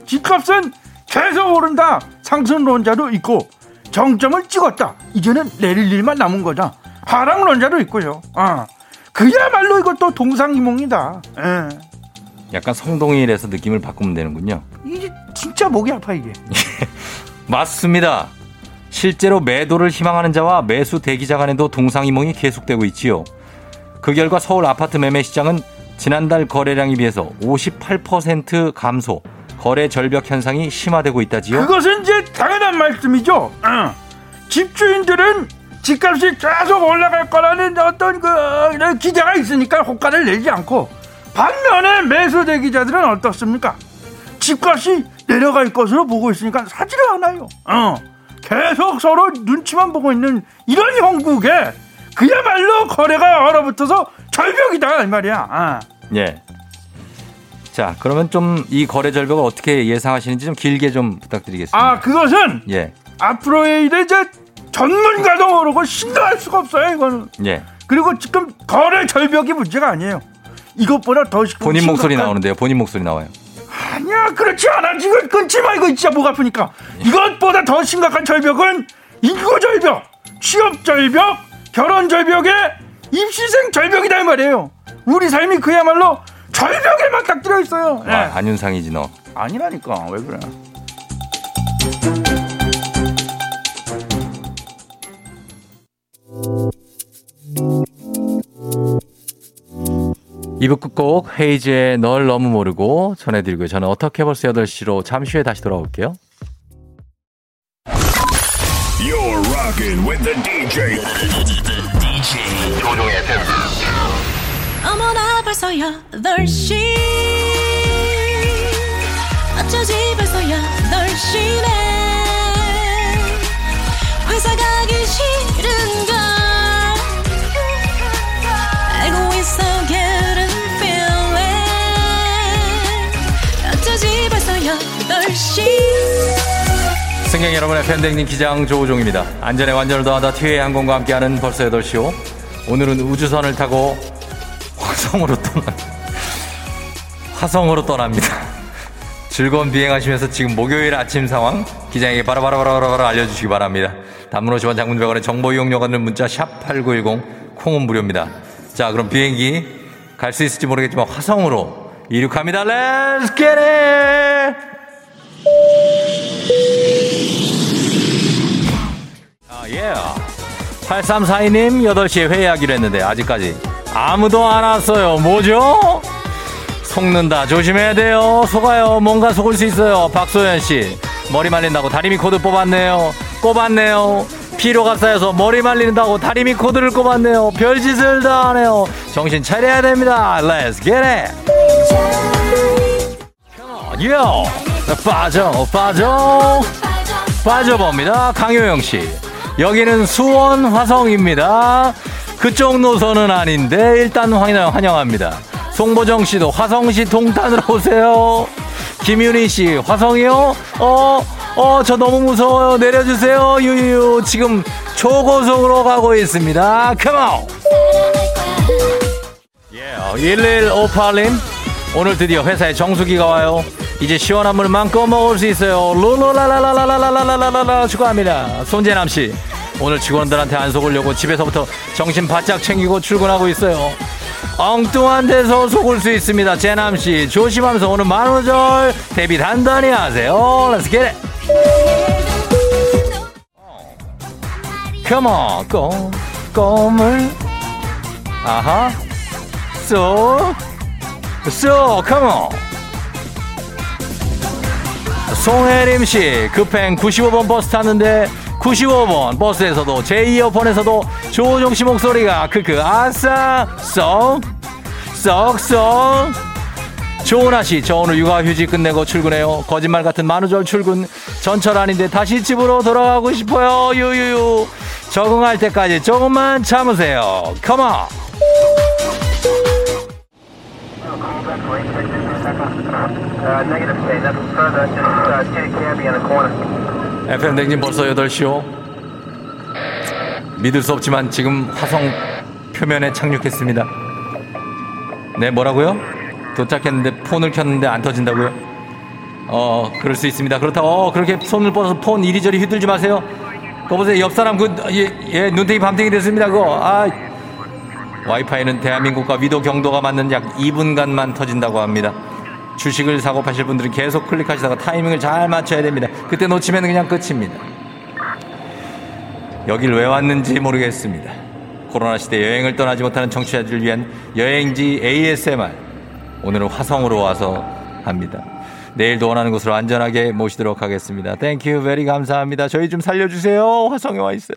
집값은 계속 오른다 상승론자도 있고 정점을 찍었다 이제는 내릴 일만 남은 거다 하락론자도 있고요. 아 그야말로 이것도 동상이몽이다. 예. 약간 성동일에서 느낌을 바꾸면 되는군요. 이게 진짜 목이 아파 이게. 맞습니다. 실제로 매도를 희망하는 자와 매수 대기자 간에도 동상이몽이 계속되고 있지요. 그 결과 서울 아파트 매매 시장은 지난달 거래량에 비해서 58% 감소, 거래 절벽 현상이 심화되고 있다지요. 그것은 이제 당연한 말씀이죠. 어. 집주인들은 집값이 계속 올라갈 거라는 어떤 그 기대가 있으니까 호가를 내지 않고 반면에 매수 대기자들은 어떻습니까? 집값이 내려갈 것으로 보고 있으니까 사지를 않아요. 어. 계속 서로 눈치만 보고 있는 이런 형국에 그야말로 거래가 얼어붙어서 절벽이다 이 말이야. 아. 예. 자, 그러면 좀 이 거래 절벽을 어떻게 예상하시는지 좀 길게 좀 부탁드리겠습니다. 아, 그것은 예. 앞으로의 일에 이제 전문가도 모르고 신도할 수가 없어요, 이거는. 예. 그리고 지금 거래 절벽이 문제가 아니에요. 이것보다 더 심- 본인 목소리 심각한- 나오는데요. 본인 목소리 나와요. 아니야, 그렇지 않아. 지금 끊지 마. 이거 진짜 목 아프니까. 이것보다 더 심각한 절벽은 인구 절벽, 취업 절벽, 결혼 절벽에 입시생 절벽이다 이 말이에요. 우리 삶이 그야말로 절벽에 맞닥뜨려 있어요. 예. 아, 안윤상이지 너. 아니라니까 왜 그래? 이부 끝곡 헤이즈의 널 너무 모르고 전해드리고요. 저는 어떻게 벌써 8시로 잠시 후에 다시 돌아올게요. You're rocking with the DJ. DJ 조종의 FM. 벌써 8시 어쩌지 벌써 8시네. 회사 가기 싫은걸. 알고 있어 getting feeling. 어쩌지 벌써 8시 승객 여러분의 팬데믹 기장 조우종입니다. 안전에 완전을 더하다 티웨이 항공과 함께하는 벌써 8시오. 오늘은 우주선을 타고 떠나 화성으로 떠납니다. 즐거운 비행하시면서 지금 목요일 아침 상황 기장에게 바로바로바로바로 알려주시기 바랍니다. 단문 50원 장문병원의 정보 이용료가는 문자 샵 8910 콩은 무료입니다. 자 그럼 비행기 갈 수 있을지 모르겠지만 화성으로 이륙합니다. Let's get it! 아, 예. 8342님 8시에 회의하기로 했는데 아직까지 아무도 안 왔어요. 뭐죠? 속는다. 조심해야 돼요. 속아요. 뭔가 속을 수 있어요. 박소연 씨. 머리 말린다고 다리미 코드 뽑았네요. 꼽았네요. 피로가 쌓여서 머리 말린다고 다리미 코드를 꼽았네요. 별짓을 다 하네요. 정신 차려야 됩니다. Let's get it. Come on. 빠져, 빠져. 빠져봅니다. 강효영 씨. 여기는 수원 화성입니다. 그쪽 노선은 아닌데 일단 환영, 환영 합니다. 송보정 씨도 화성시 동탄으로 오세요. 김윤희 씨, 화성이요? 어, 어, 저 너무 무서워요. 내려주세요. 유유. 지금 초고속으로 가고 있습니다. 컴온! 예, 1158님. 오늘 드디어 회사에 정수기가 와요. 이제 시원한 물만 꺼먹을 수 있어요. 룰루라라라라라라라라라 축하합니다. 손재남 씨. 오늘 직원들한테 안 속으려고 집에서부터 정신 바짝 챙기고 출근하고 있어요. 엉뚱한 데서 속을 수 있습니다. 재남 씨 조심하면서 오늘 만우절 데뷔 단단히 하세요. Let's get it. Come on, 껌, 껌을 아하, 쏙, 쏙, come on. 송혜림 씨 급행 95번 버스 탔는데 95번 버스에서도 제 이어폰에서도 조종 씨 목소리가 크크 아싸 쏙 쏙쏙 조은아 씨, 저 오늘 육아휴직 끝내고 출근해요. 거짓말 같은 만우절 출근 전철 아닌데 다시 집으로 돌아가고 싶어요. 유유유. 적응할 때까지 조금만 참으세요. 컴온. FM 댕진 벌써 8시요. 믿을 수 없지만 지금 화성 표면에 착륙했습니다. 네, 뭐라고요? 도착했는데 폰을 켰는데 안 터진다고요? 어, 그럴 수 있습니다. 그렇다. 어, 그렇게 손을 뻗어서 폰 이리저리 휘둘지 마세요. 거 보세요. 옆 사람 그, 예, 예, 눈탱이 밤탱이 됐습니다. 그거. 아, 와이파이는 대한민국과 위도 경도가 맞는 약 2분간만 터진다고 합니다. 주식을 사고 파실 분들은 계속 클릭하시다가 타이밍을 잘 맞춰야 됩니다. 그때 놓치면 그냥 끝입니다. 여길 왜 왔는지 모르겠습니다. 코로나 시대 여행을 떠나지 못하는 청취자들을 위한 여행지 ASMR. 오늘은 화성으로 와서 합니다. 내일도 원하는 곳으로 안전하게 모시도록 하겠습니다. Thank you very 감사합니다. 저희 좀 살려주세요. 화성에 와 있어요.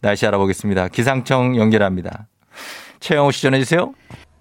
날씨 알아보겠습니다. 기상청 연결합니다. 최영호 씨 전해주세요.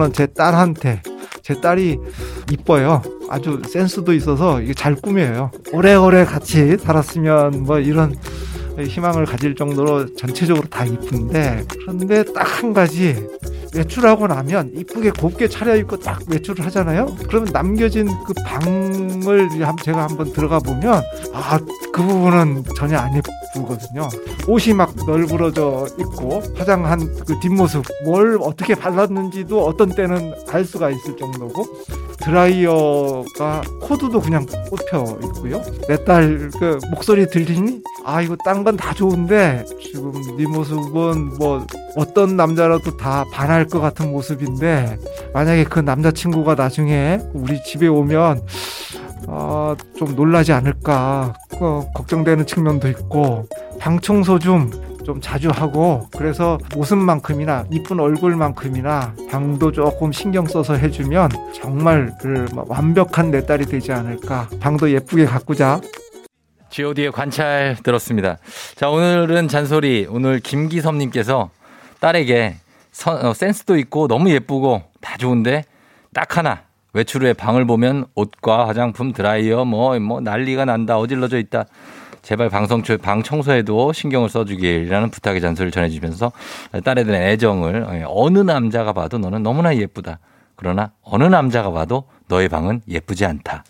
저는 제 딸한테 제 딸이 이뻐요. 아주 센스도 있어서 이게 잘 꾸며요. 오래오래 같이 살았으면 뭐 이런 희망을 가질 정도로 전체적으로 다 이쁜데 그런데 딱 한 가지 외출하고 나면 이쁘게 곱게 차려입고 딱 외출을 하잖아요. 그러면 남겨진 그 방을 한- 제가 한번 들어가 보면 아 그 부분은 전혀 안 예쁘거든요. 옷이 막 널브러져 있고 화장한 그 뒷모습 뭘 어떻게 발랐는지도 어떤 때는 알 수가 있을 정도고 드라이어가 코드도 그냥 꽂혀 있고요. 내 딸 그 목소리 들리니? 아 이거 딴 건 다 좋은데 지금 네 모습은 뭐 어떤 남자라도 다 반할 것 같은 모습인데 만약에 그 남자친구가 나중에 우리 집에 오면 아, 좀 놀라지 않을까. 어, 걱정되는 측면도 있고. 방 청소 좀 좀 자주 하고 그래서 모습만큼이나 이쁜 얼굴만큼이나 방도 조금 신경 써서 해주면 정말 그 완벽한 내 딸이 되지 않을까 방도 예쁘게 가꾸자 god의 관찰 들었습니다. 자, 오늘은 잔소리. 오늘 김기섭님께서 딸에게 선- 어, 센스도 있고 너무 예쁘고 다 좋은데 딱 하나. 외출 후에 방을 보면 옷과 화장품, 드라이어 뭐, 뭐 난리가 난다. 어질러져 있다. 제발 방송 초, 방 청소에도 신경을 써주길이라는 부탁의 잔소리를 전해주면서 딸에 대한 애정을 예, 어느 남자가 봐도 너는 너무나 예쁘다. 그러나 어느 남자가 봐도 너의 방은 예쁘지 않다.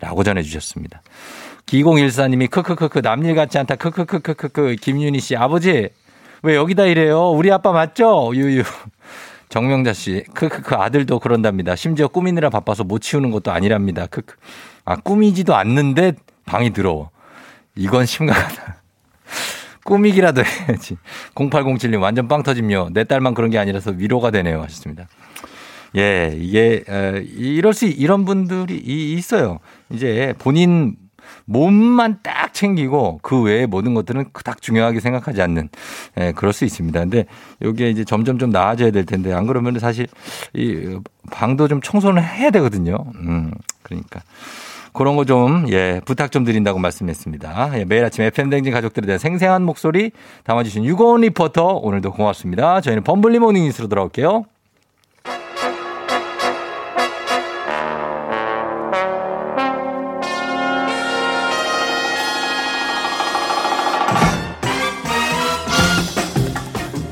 라고 전해주셨습니다. 기공일사님이 크크크크 남일 같지 않다. 크크크크크크 김윤희 씨 아버지 왜 여기다 이래요? 우리 아빠 맞죠? 유유. 정명자 씨 크크크 아들도 그런답니다. 심지어 꾸미느라 바빠서 못 치우는 것도 아니랍니다. 크크. 아 꾸미지도 않는데 방이 더러워 이건 심각하다 꾸미기라도 해야지 0807님 완전 빵 터짐요 내 딸만 그런 게 아니라서 위로가 되네요 하셨습니다 예, 이게 어, 이럴 수 이런 분들이 이- 있어요. 이제 본인 몸만 딱 챙기고 그 외에 모든 것들은 그닥 중요하게 생각하지 않는 예, 그럴 수 있습니다. 근데 여기에 이제 점점 좀 나아져야 될 텐데 안 그러면 사실 이 방도 좀 청소는 해야 되거든요. 음, 그러니까. 그런 거 좀, 예, 부탁 좀 드린다고 말씀했습니다. 예, 매일 아침 FM대행진 가족들에 대한 생생한 목소리 담아주신 유고원 리포터, 오늘도 고맙습니다. 저희는 범블리 모닝 뉴스로 돌아올게요.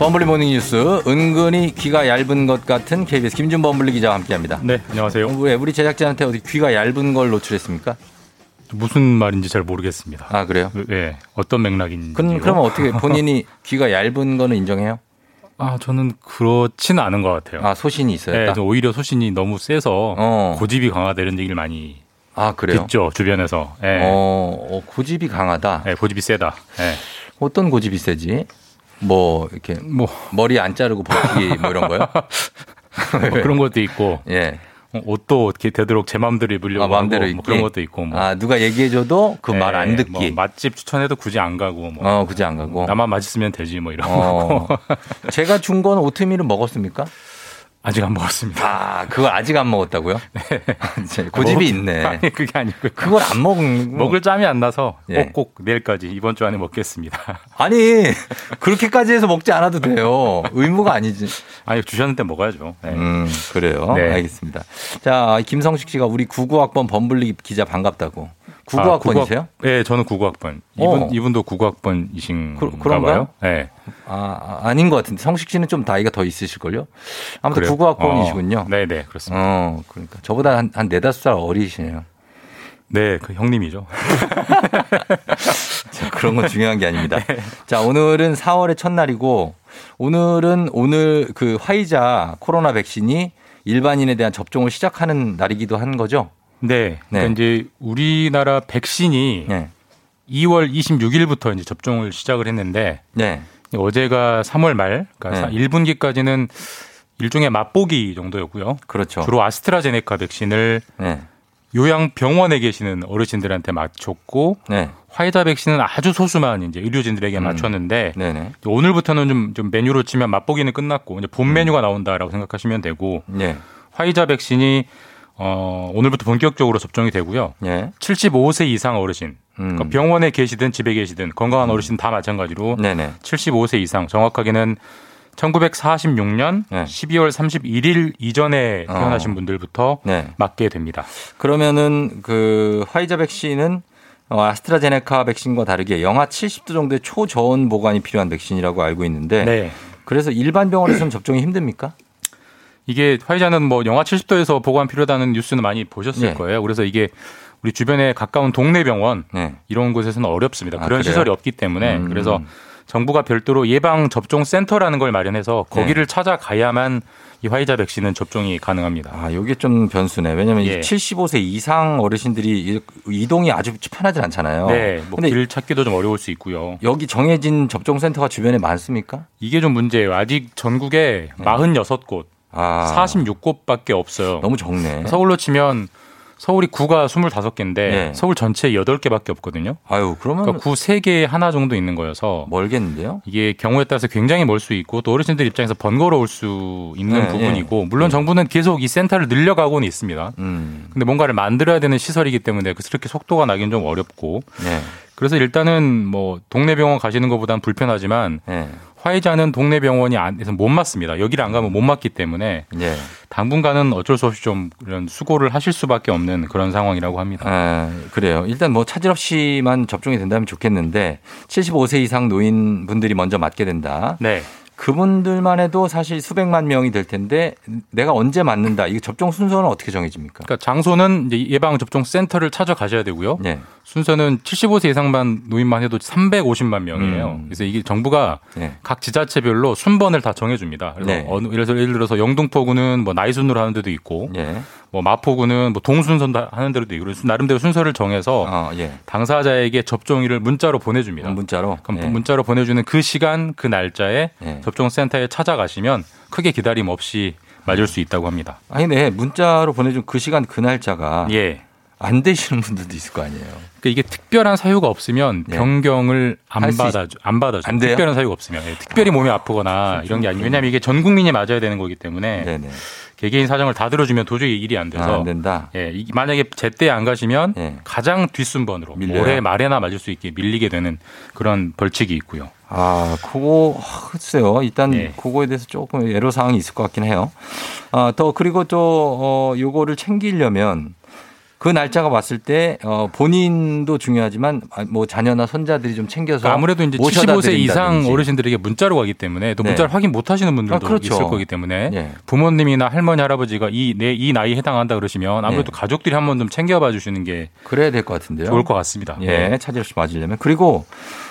범블리 모닝 뉴스 은근히 귀가 얇은 것 같은 KBS 김준 범블리 기자와 함께합니다. 네, 안녕하세요. 왜 우리 제작진한테 어디 귀가 얇은 걸 노출했습니까? 무슨 말인지 잘 모르겠습니다. 아 그래요? 네, 어떤 맥락인지. 그럼 그러면 어떻게 본인이 귀가 얇은 거는 인정해요? 아 저는 그렇지는 않은 것 같아요. 아 소신이 있어요. 네, 오히려 소신이 너무 세서 어. 고집이 강하다 이런 얘기를 많이 아 그래요? 듣죠 주변에서. 네. 어, 어, 고집이 강하다. 네, 고집이 세다. 네. 어떤 고집이 세지? 뭐 이렇게 뭐 머리 안 자르고 버티기 뭐 이런 거요? 뭐 그런 것도 있고. 예. 어, 옷도 이렇게 되도록 제 마음대로 입으려고 아, 마음대로 하고 뭐? 그런 것도 있고 뭐. 아, 누가 얘기해줘도 그 말안 네, 듣기. 뭐 맛집 추천해도 굳이 안 가고 뭐. 어, 굳이 안 가고. 나만 맛있으면 되지 뭐 이런 어. 거. 제가 준 건 오트밀은 먹었습니까? 아직 안 먹었습니다. 아, 그거 아직 안 먹었다고요? 네. 고집이 있네. 아니 그게 아니고 그걸 안 먹은 먹을 짬이 안 나서 예. 꼭꼭 내일까지 이번 주 안에 먹겠습니다. 아니 그렇게까지 해서 먹지 않아도 돼요. 의무가 아니지. 아니 주셨는데 먹어야죠. 네. 음 그래요. 네. 알겠습니다. 자 김성식 씨가 우리 99학번 범블리 기자 반갑다고. 99학번이세요? 네, 저는 99학번. 어. 이분 이분도 99학번이신가 그- 그런가요? 봐요. 네. 아, 아, 아닌 것 같은데 성식 씨는 좀 나이가 더 있으실걸요? 아무튼 그래요? 99학번이시군요. 네, 네, 그렇습니다. 어, 그러니까 저보다 한, 한 네다섯 살 어리시네요. 네, 그 형님이죠. 자, 그런 건 중요한 게 아닙니다. 네. 자, 오늘은 4월의 첫날이고 오늘은 오늘 그 화이자 코로나 백신이 일반인에 대한 접종을 시작하는 날이기도 한 거죠? 네. 그러니까 이제 우리나라 백신이 네. 2월 26일부터 이제 접종을 시작을 했는데 네. 어제가 3월 말, 그러니까 네. 1분기까지는 일종의 맛보기 정도였고요. 그렇죠. 주로 아스트라제네카 백신을 네. 요양병원에 계시는 어르신들한테 맞췄고 네. 화이자 백신은 아주 소수만 이제 의료진들에게 맞췄는데 음. 네네. 오늘부터는 좀, 좀 메뉴로 치면 맛보기는 끝났고 이제 음. 본 메뉴가 나온다라고 생각하시면 되고 네. 화이자 백신이 어, 오늘부터 본격적으로 접종이 되고요. 네. 75세 이상 어르신, 음. 그러니까 병원에 계시든 집에 계시든 건강한 어르신 다 마찬가지로 네네. 75세 이상 정확하게는 1946년 네. 12월 31일 이전에 어. 태어나신 분들부터 네. 맞게 됩니다. 그러면은 그 화이자 백신은 어, 아스트라제네카 백신과 다르게 영하 70도 정도의 초저온 보관이 필요한 백신이라고 알고 있는데 네. 그래서 일반 병원에서는 접종이 힘듭니까? 이게 화이자는 뭐 영하 70도에서 보관 필요하다는 뉴스는 많이 보셨을 네. 거예요. 그래서 이게 우리 주변에 가까운 동네 병원 네. 이런 곳에서는 어렵습니다. 아, 그런 그래요? 시설이 없기 때문에 음. 그래서 정부가 별도로 예방 접종 센터라는 걸 마련해서 거기를 찾아가야만 이 화이자 백신은 접종이 가능합니다. 아, 요게 좀 변수네. 왜냐면 예. 75세 이상 어르신들이 이- 이동이 아주 편하지 않잖아요. 네, 뭐 근데 길 찾기도 좀 어려울 수 있고요. 여기 정해진 접종 센터가 주변에 많습니까? 이게 좀 문제예요. 아직 전국에 46곳, 네. 아, 46곳밖에 없어요. 너무 적네. 서울로 치면 서울이 구가 25개인데 네. 서울 전체에 8개밖에 없거든요. 아유, 그러면 그러니까 구 3개에 하나 정도 있는 거여서 멀겠는데요? 이게 경우에 따라서 굉장히 멀 수 있고 또 어르신들 입장에서 번거로울 수 있는 네, 부분이고 물론 정부는 계속 이 센터를 늘려가고는 있습니다. 음. 근데 뭔가를 만들어야 되는 시설이기 때문에 그렇게 속도가 나긴 좀 어렵고 네. 그래서 일단은 뭐 동네 병원 가시는 것보단 불편하지만 네. 화이자는 동네 병원이 안에서 못 맞습니다. 여기를 안 가면 못 맞기 때문에 네. 당분간은 어쩔 수 없이 좀 이런 수고를 하실 수밖에 없는 그런 상황이라고 합니다. 아, 그래요. 일단 뭐 차질 없이만 접종이 된다면 좋겠는데 75세 이상 노인 분들이 먼저 맞게 된다. 네. 그분들만 해도 사실 수백만 명이 될 텐데 내가 언제 맞는다. 이거 접종 순서는 어떻게 정해집니까? 그러니까 장소는 예방 접종 센터를 찾아가셔야 되고요. 네. 순서는 75세 이상만 노인만 해도 350만 명이에요. 음. 그래서 이게 정부가 네. 각 지자체별로 순번을 다 정해줍니다. 그래서 네. 어느 예를 들어서 영등포구는 뭐 나이 순으로 하는 데도 있고, 예. 뭐 마포구는 뭐 동순선 하는 있고, 그래서 나름대로 순서를 정해서 어, 예. 당사자에게 접종일을 문자로 보내줍니다. 문자로. 그럼 예. 문자로 보내주는 그 시간 그 날짜에 예. 접종센터에 찾아가시면 크게 기다림 없이 맞을 수 있다고 합니다. 아니, 네. 문자로 보내준 그 시간 그 날짜가 예. 안 되시는 분들도 있을 거 아니에요. 그러니까 이게 특별한 사유가 없으면 예. 변경을 안 할수 받아 안 받아줘. 안 돼요? 특별한 사유가 없으면 예, 특별히 몸이 아프거나 이런 게 아니면 왜냐하면 이게 전 국민이 맞아야 되는 거기 때문에 네네. 개개인 사정을 다 들어주면 도저히 일이 안 돼서 아, 안 된다. 예, 이- 만약에 제때 안 가시면 예. 가장 뒷순번으로 밀려요? 올해 말에나 맞을 수 있게 밀리게 되는 그런 벌칙이 있고요. 아, 그거, 아, 글쎄요. 일단, 예. 그거에 대해서 조금 애로 사항이 있을 것 같긴 해요. 아, 더, 그리고 또, 어, 요거를 챙기려면 그 날짜가 왔을 때, 어, 본인도 중요하지만, 아, 뭐, 자녀나 손자들이 좀 챙겨서. 그러니까 아무래도 이제 모셔다 75세 이상. 어르신들에게 문자로 가기 때문에 또 네. 문자를 확인 못 하시는 분들도 아, 그렇죠. 있을 거기 때문에 예. 부모님이나 할머니 할아버지가 이, 내, 이 나이에 해당한다 그러시면 아무래도 네. 가족들이 한 번 좀 챙겨봐 주시는 게 그래야 될 것 같은데요. 좋을 것 같습니다. 예, 차질 없이 맞으려면. 그리고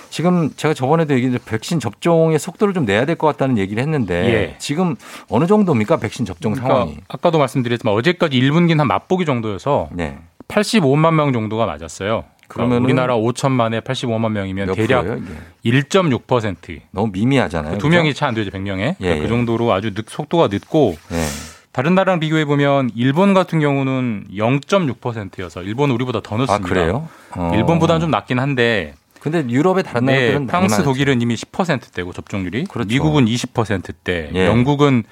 지금 제가 저번에도 얘기했는데 백신 접종의 속도를 좀 내야 될 것 같다는 얘기를 했는데 예. 지금 어느 정도입니까? 백신 접종 그러니까 상황이. 아까도 말씀드렸지만 어제까지 1분기는 한 맛보기 정도여서 네. 85만 명 정도가 맞았어요. 그러면 그러면은 우리나라 5천만에 85만 명이면 몇 대략 프로예요, 이게? 1.6% 너무 미미하잖아요. 두 명이 채안 되죠, 100명에. 예, 예. 그 정도로 아주 늦, 속도가 늦고 네. 다른 나라랑 비교해 보면 일본 같은 경우는 0.6%여서 일본은 우리보다 더 높습니다. 아, 그래요? 어. 일본보다는 좀 낮긴 한데 근데 유럽의 다른 네, 나라들은 프랑스. 독일은 이미 10%대고 접종률이 미국은 20%대, 예. 영국은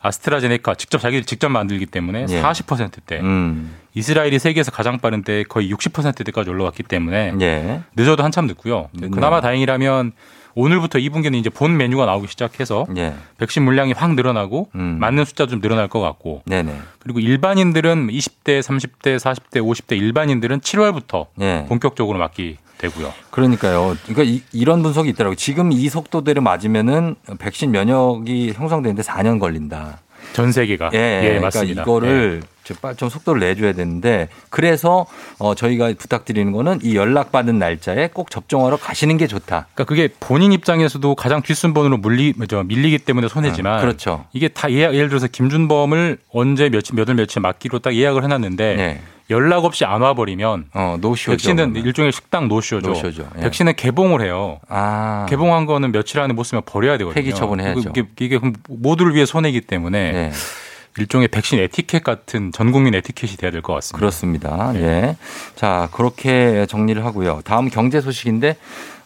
아스트라제네카 직접 자기들 직접 만들기 때문에 예. 40%대. 음. 이스라엘이 세계에서 가장 빠른데 거의 60%대까지 올라왔기 때문에 예. 늦어도 한참 늦고요. 그나마 다행이라면 오늘부터 2분기는 이제 본 메뉴가 나오기 시작해서 예. 백신 물량이 확 늘어나고 음. 맞는 숫자 좀 늘어날 것 같고 네네. 그리고 일반인들은 20대, 30대, 40대, 50대 일반인들은 7월부터 예. 본격적으로 맞기 되고요. 그러니까요. 그러니까 이, 런 분석이 있더라고요. 지금 이 속도대로 맞으면은 백신 면역이 형성되는데 4년 걸린다. 전 세계가 예, 예, 그러니까 맞습니다. 이거를 좀 빨리 좀 속도를 내줘야 되는데 그래서 어, 저희가 부탁드리는 거는 이 연락 받은 날짜에 꼭 접종하러 가시는 게 좋다. 그러니까 그게 본인 입장에서도 가장 뒷순번으로 물리, 저, 밀리기 때문에 손해지만 음, 그렇죠. 이게 다 예약, 예를 들어서 김준범을 언제 며칠 몇월 며칠 맞기로 딱 예약을 해놨는데 네. 연락 없이 안 와버리면 어, 노쇼죠. 백신은 그러면. 일종의 식당 노쇼죠. 노쇼죠. 예. 백신은 개봉을 해요. 아. 개봉한 거는 며칠 안에 못 쓰면 버려야 되거든요. 폐기 처분해야죠. 이게, 이게 모두를 위해 손해이기 때문에 네. 일종의 백신 에티켓 같은 전 국민 에티켓이 돼야 될 것 같습니다. 그렇습니다. 예. 자, 그렇게 정리를 하고요. 다음 경제 소식인데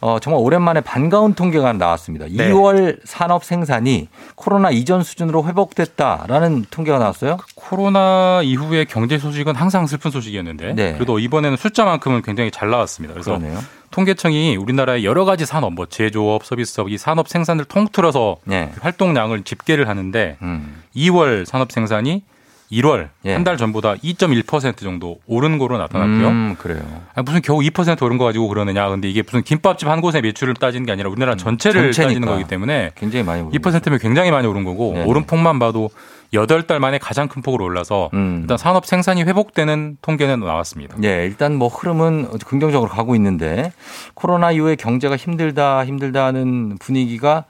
어, 정말 오랜만에 반가운 통계가 나왔습니다. 네. 2월 산업 생산이 코로나 이전 수준으로 회복됐다라는 통계가 나왔어요. 코로나 이후의 경제 소식은 항상 슬픈 소식이었는데 네. 그래도 이번에는 숫자만큼은 굉장히 잘 나왔습니다. 그래서 그러네요. 통계청이 우리나라의 여러 가지 산업, 뭐 제조업, 서비스업 이 산업 생산을 통틀어서 네. 활동량을 집계를 하는데 음. 2월 산업 생산이 1월 예. 한달 전보다 2.1% 정도 오른 거로 나타났고요. 음, 그래요. 아니, 무슨 겨우 2% 오른 거 가지고 그러느냐. 근데 이게 무슨 김밥집 한 곳의 매출을 따지는 게 아니라 우리나라 전체를 음, 전체니까. 따지는 거기 때문에 굉장히 많이 오른 2%면 굉장히 많이 오른 거고 네네. 오른 폭만 봐도 8달 만에 가장 큰 폭으로 올라서 음. 일단 산업 생산이 회복되는 통계는 나왔습니다. 예, 일단 뭐 흐름은 긍정적으로 가고 있는데 코로나 이후에 경제가 힘들다 힘들다는 분위기가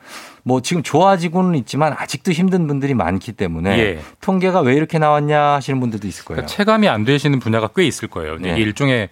뭐 지금 좋아지고는 있지만 아직도 힘든 분들이 많기 때문에 예. 통계가 왜 이렇게 나왔냐 하시는 분들도 있을 거예요. 그러니까 체감이 안 되시는 분야가 꽤 있을 거예요. 네. 이게 일종의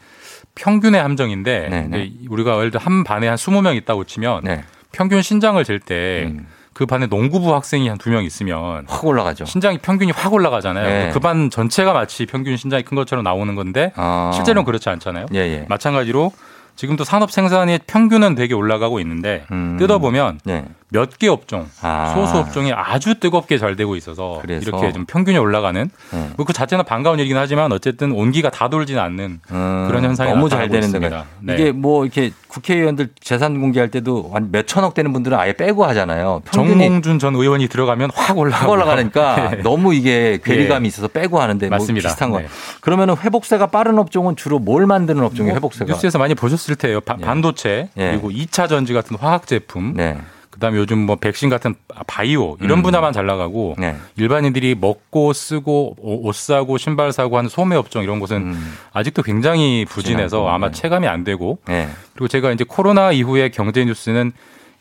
평균의 함정인데 네, 네. 우리가 예를 들어 한 반에 한 20명 있다고 치면 네. 평균 신장을 잴때 음. 그 반에 농구부 학생이 한 두 명 있으면 확 올라가죠. 신장이 평균이 확 올라가잖아요. 네. 그반 전체가 마치 평균 신장이 큰 것처럼 나오는 건데 아. 실제로는 그렇지 않잖아요. 예, 예. 마찬가지로 지금도 산업 생산의 평균은 되게 올라가고 있는데 음. 뜯어보면 네. 몇 개 업종, 아. 소수 업종이 아주 뜨겁게 잘 되고 있어서 그래서. 이렇게 좀 평균이 올라가는 네. 뭐그 자체는 반가운 일이긴 하지만 어쨌든 온기가 다 돌지는 않는 음, 그런 현상이 너무 잘 되는. 데가 네. 이게 뭐 이렇게 국회의원들 재산 공개할 때도 한 몇 천억 되는 분들은 아예 빼고 하잖아요. 정몽준 전 의원이 들어가면 확 올라가 확 올라가니까 네. 너무 이게 괴리감이 있어서 빼고 하는데 뭐 맞습니다. 비슷한 거. 네. 그러면은 회복세가 빠른 업종은 주로 뭘 만드는 업종이 뭐 회복세가? 뉴스에서 많이 보셨을 테예요. 바- 예. 반도체 예. 그리고 2차 전지 같은 화학 제품, 네. 그다음에 요즘 뭐 백신 같은 바이오 이런 음. 분야만 잘 나가고 네. 일반인들이 먹고 쓰고 옷 사고 신발 사고 하는 소매 업종 이런 곳은 음. 아직도 굉장히 부진해서 아마 네. 체감이 안 되고 네. 그리고 제가 이제 코로나 이후의 경제 뉴스는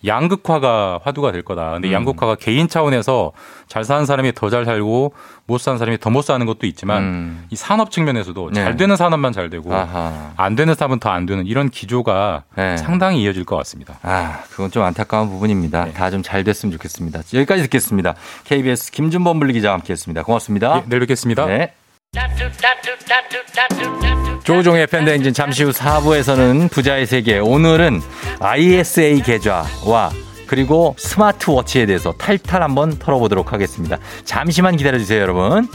양극화가 화두가 될 거다. 근데 음. 양극화가 개인 차원에서 잘 사는 사람이 더 잘 살고 못 사는 사람이 더 못 사는 것도 있지만 음. 이 산업 측면에서도 네. 잘 되는 산업만 잘 되고 아하. 안 되는 산업은 더 안 되는 이런 기조가 네. 상당히 이어질 것 같습니다. 아, 그건 좀 안타까운 부분입니다. 네. 다좀 잘 됐으면 좋겠습니다. 여기까지 듣겠습니다. KBS 김준범 물리 기자와 함께했습니다. 고맙습니다. 예, 내일 뵙겠습니다. 네. 조종의 팬데인진 잠시 후 4부에서는 부자의 세계 오늘은 ISA 계좌와 그리고 스마트워치에 대해서 탈탈 한번 털어보도록 하겠습니다. 잠시만 기다려주세요 여러분.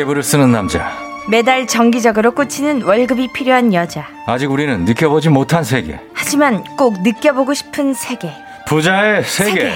가계부를 쓰는 남자. 매달 정기적으로 꽂히는 월급이 필요한 여자. 아직 우리는 느껴보지 못한 세계. 하지만 꼭 느껴보고 싶은 세계. 부자의 세계.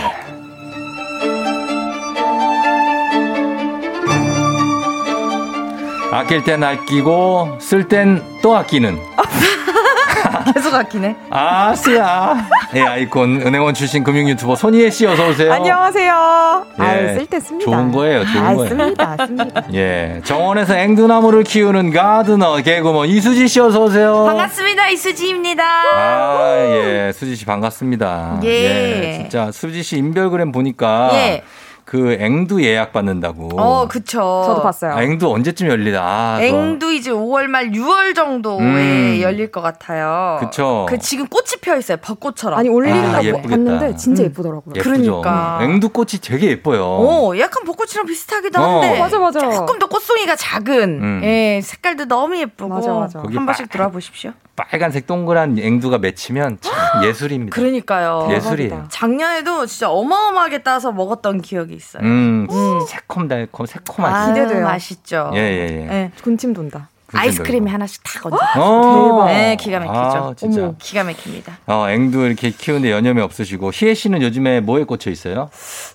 아낄 땐 아끼고 쓸 땐 또 아끼는 계속 아끼네. 아스야 예, 아이콘 은행원 출신 금융 유튜버 손희애 씨 어서 오세요. 안녕하세요. 예, 아유, 쓸데 씁니다. 좋은 거예요, 좋은 아, 거예요. 씁니다, 씁니다. 예, 정원에서 앵두나무를 키우는 가드너 개구먼 이수지 씨 어서 오세요. 반갑습니다. 이수지입니다. 아, 예, 수지 씨 반갑습니다. 예. 진짜 수지 씨 인별그램 보니까 예. 그 앵두 예약 받는다고. 어, 그쵸. 저도 봤어요. 아, 앵두 언제쯤 열리나? 아. 앵두 이제 5월 말 6월 정도에 음. 열릴 것 같아요. 그쵸. 그 지금 꽃이 펴 있어요. 벚꽃처럼. 아니, 올리는 아. 봤는데 진짜 예쁘더라고요. 예쁘죠? 그러니까. 앵두 꽃이 되게 예뻐요. 오, 약간 벚꽃이랑 비슷하기도 어. 한데. 어, 맞아, 맞아. 조금 더 꽃송이가 작은. 음. 예, 색깔도 너무 예쁘고. 맞아, 맞아. 한 번씩 빠- 들어와 보십시오. 빨간색 동그란 앵두가 맺히면 참 예술입니다. 그러니까요. 예술이에요. 작년에도 진짜 어마어마하게 따서 먹었던 기억이 있어요. 음, 새콤달콤 새콤하지. 아, 기대돼요. 맛있죠. 예, 예, 예. 예. 군침 돈다. 아이스크림에 하나씩 탁 얹어. 어. 네, 기가 막히죠. 아, 진짜. 어머, 기가 막힙니다. 어, 앵두 이렇게 키우는데 여념이 없으시고 희애 씨는 요즘에 뭐에 꽂혀 있어요?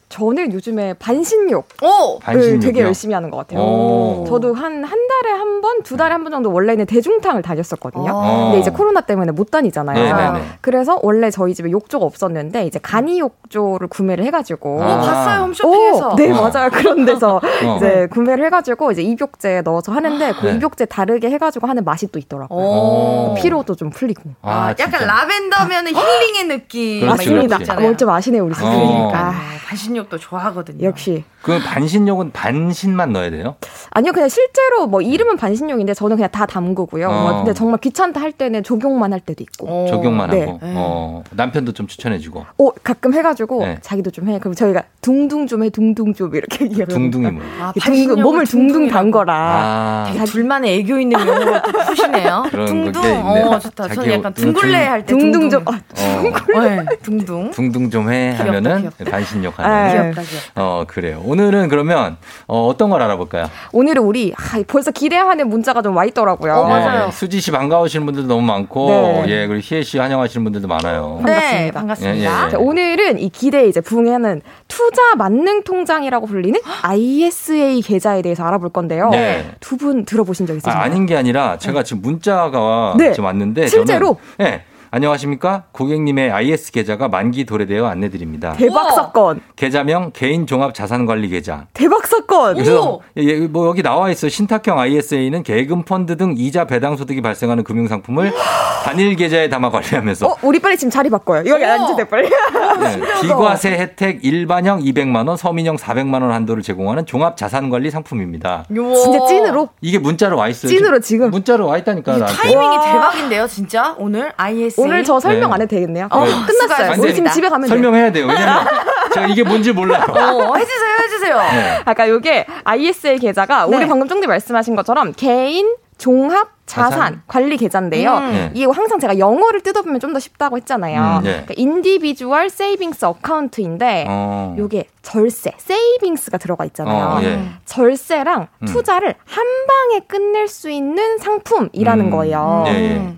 저는 요즘에 반신욕. 오! 반신욕이요? 되게 열심히 하는 것 같아요. 오. 저도 한, 한 달에 한 번, 두 달에 한 번 정도 원래는 대중탕을 다녔었거든요. 어. 근데 이제 코로나 때문에 못 다니잖아요. 네네네. 그래서 원래 저희 집에 욕조가 없었는데 이제 간이욕조를 구매를 해가지고. 어, 봤어요, 홈쇼핑에서. 오, 네, 어. 맞아요. 그런 데서 어. 이제 구매를 해가지고 이제 입욕제에 넣어서 하는데 그 네. 입욕제 다 르게 해가지고 하는 맛이 또 있더라고요. 오. 피로도 좀 풀리고. 아, 진짜. 약간 라벤더면 힐링의 느낌. 그렇지, 맞습니다. 아, 먼저 아시네요, 우리 선생님. 어. 아, 반신욕도 좋아하거든요. 역시. 그 반신욕은 반신만 넣어야 돼요? 아니요, 그냥 실제로 뭐 이름은 반신욕인데 저는 그냥 다 담그고요. 어. 뭐 근데 정말 귀찮다 할 때는 적용만 할 때도 있고. 적용만 네. 하고. 어, 남편도 좀 추천해주고. 오, 가끔 해가지고 네. 자기도 좀 해. 그럼 저희가 둥둥 좀 해, 둥둥 좀 이렇게 얘기해요. 둥둥이 뭐. 아, 둥, 몸을 둥둥. 담거라. 아, 되게 둘만의 애교 있는 용어를 또 푸시네요. 둥둥. 게 있네. 어, 좋다. 저는 약간 둥- 둥글레 할 때 둥둥 좀. 아, 어, 네, 둥둥. 둥둥 좀 해 하면은. 반신욕 아, 하는. 귀엽다, 귀엽다. 어, 그래요. 오늘은 그러면 어, 어떤 걸 알아볼까요? 오늘은 우리 아, 벌써 기대하는 문자가 좀 와 있더라고요. 어, 맞아요. 네, 수지 씨 반가우시는 분들도 너무 많고, 네. 예, 그리고 희애 씨 환영하시는 분들도 많아요. 네, 반갑습니다. 반갑습니다. 예, 예. 자, 오늘은 이 기대에 이제 부응하는 투자 만능 통장이라고 불리는 ISA 계좌에 대해서 알아볼 건데요. 네. 두분 들어보신 적 아, 있으신가요? 아닌 게 아니라 제가 지금 문자가 네. 지금 왔는데 실제로? 저는, 네. 안녕하십니까? 고객님의 IS 계좌가 만기 도래되어 안내드립니다. 대박. 사건. 계좌명 개인 종합 자산 관리 계좌. 대박 사건. 그래서 예, 뭐 여기 나와 있어 신탁형 ISA는 계금 펀드 등 이자 배당 소득이 발생하는 금융 상품을 단일 계좌에 담아 관리하면서 어, 우리 빨리 지금 자리 바꿔요. 여기 어머. 앉으세요, 빨리. 네, 비과세 혜택 일반형 200만 원, 서민형 400만 원 한도를 제공하는 종합 자산 관리 상품입니다. 요. 진짜 찐으로. 이게 문자로 와 있어요. 찐으로 지금. 문자로 와 있다니까. 타이밍이 와. 대박인데요, 진짜. 오늘 ISA. 오늘 저 설명 네. 안 해도 되겠네요. 어, 어, 네. 끝났어요. 안 우리 돼. 지금 집에 가면. 설명해야 돼요. 왜냐면 제가 이게 뭔지 몰라요. 어, 해주세요, 해주세요. 네. 아까 요게 ISA 계좌가 네. 우리 방금 쫑디 말씀하신 것처럼 개인 종합 자산, 자산? 관리 계좌인데요. 음. 네. 이게 항상 제가 영어를 뜯어보면 좀 더 쉽다고 했잖아요. 음, 네. 그러니까 individual savings account인데 어. 요게 절세, savings가 들어가 있잖아요. 어, 예. 절세랑 음. 투자를 한 방에 끝낼 수 있는 상품이라는 음. 거예요. 예, 예.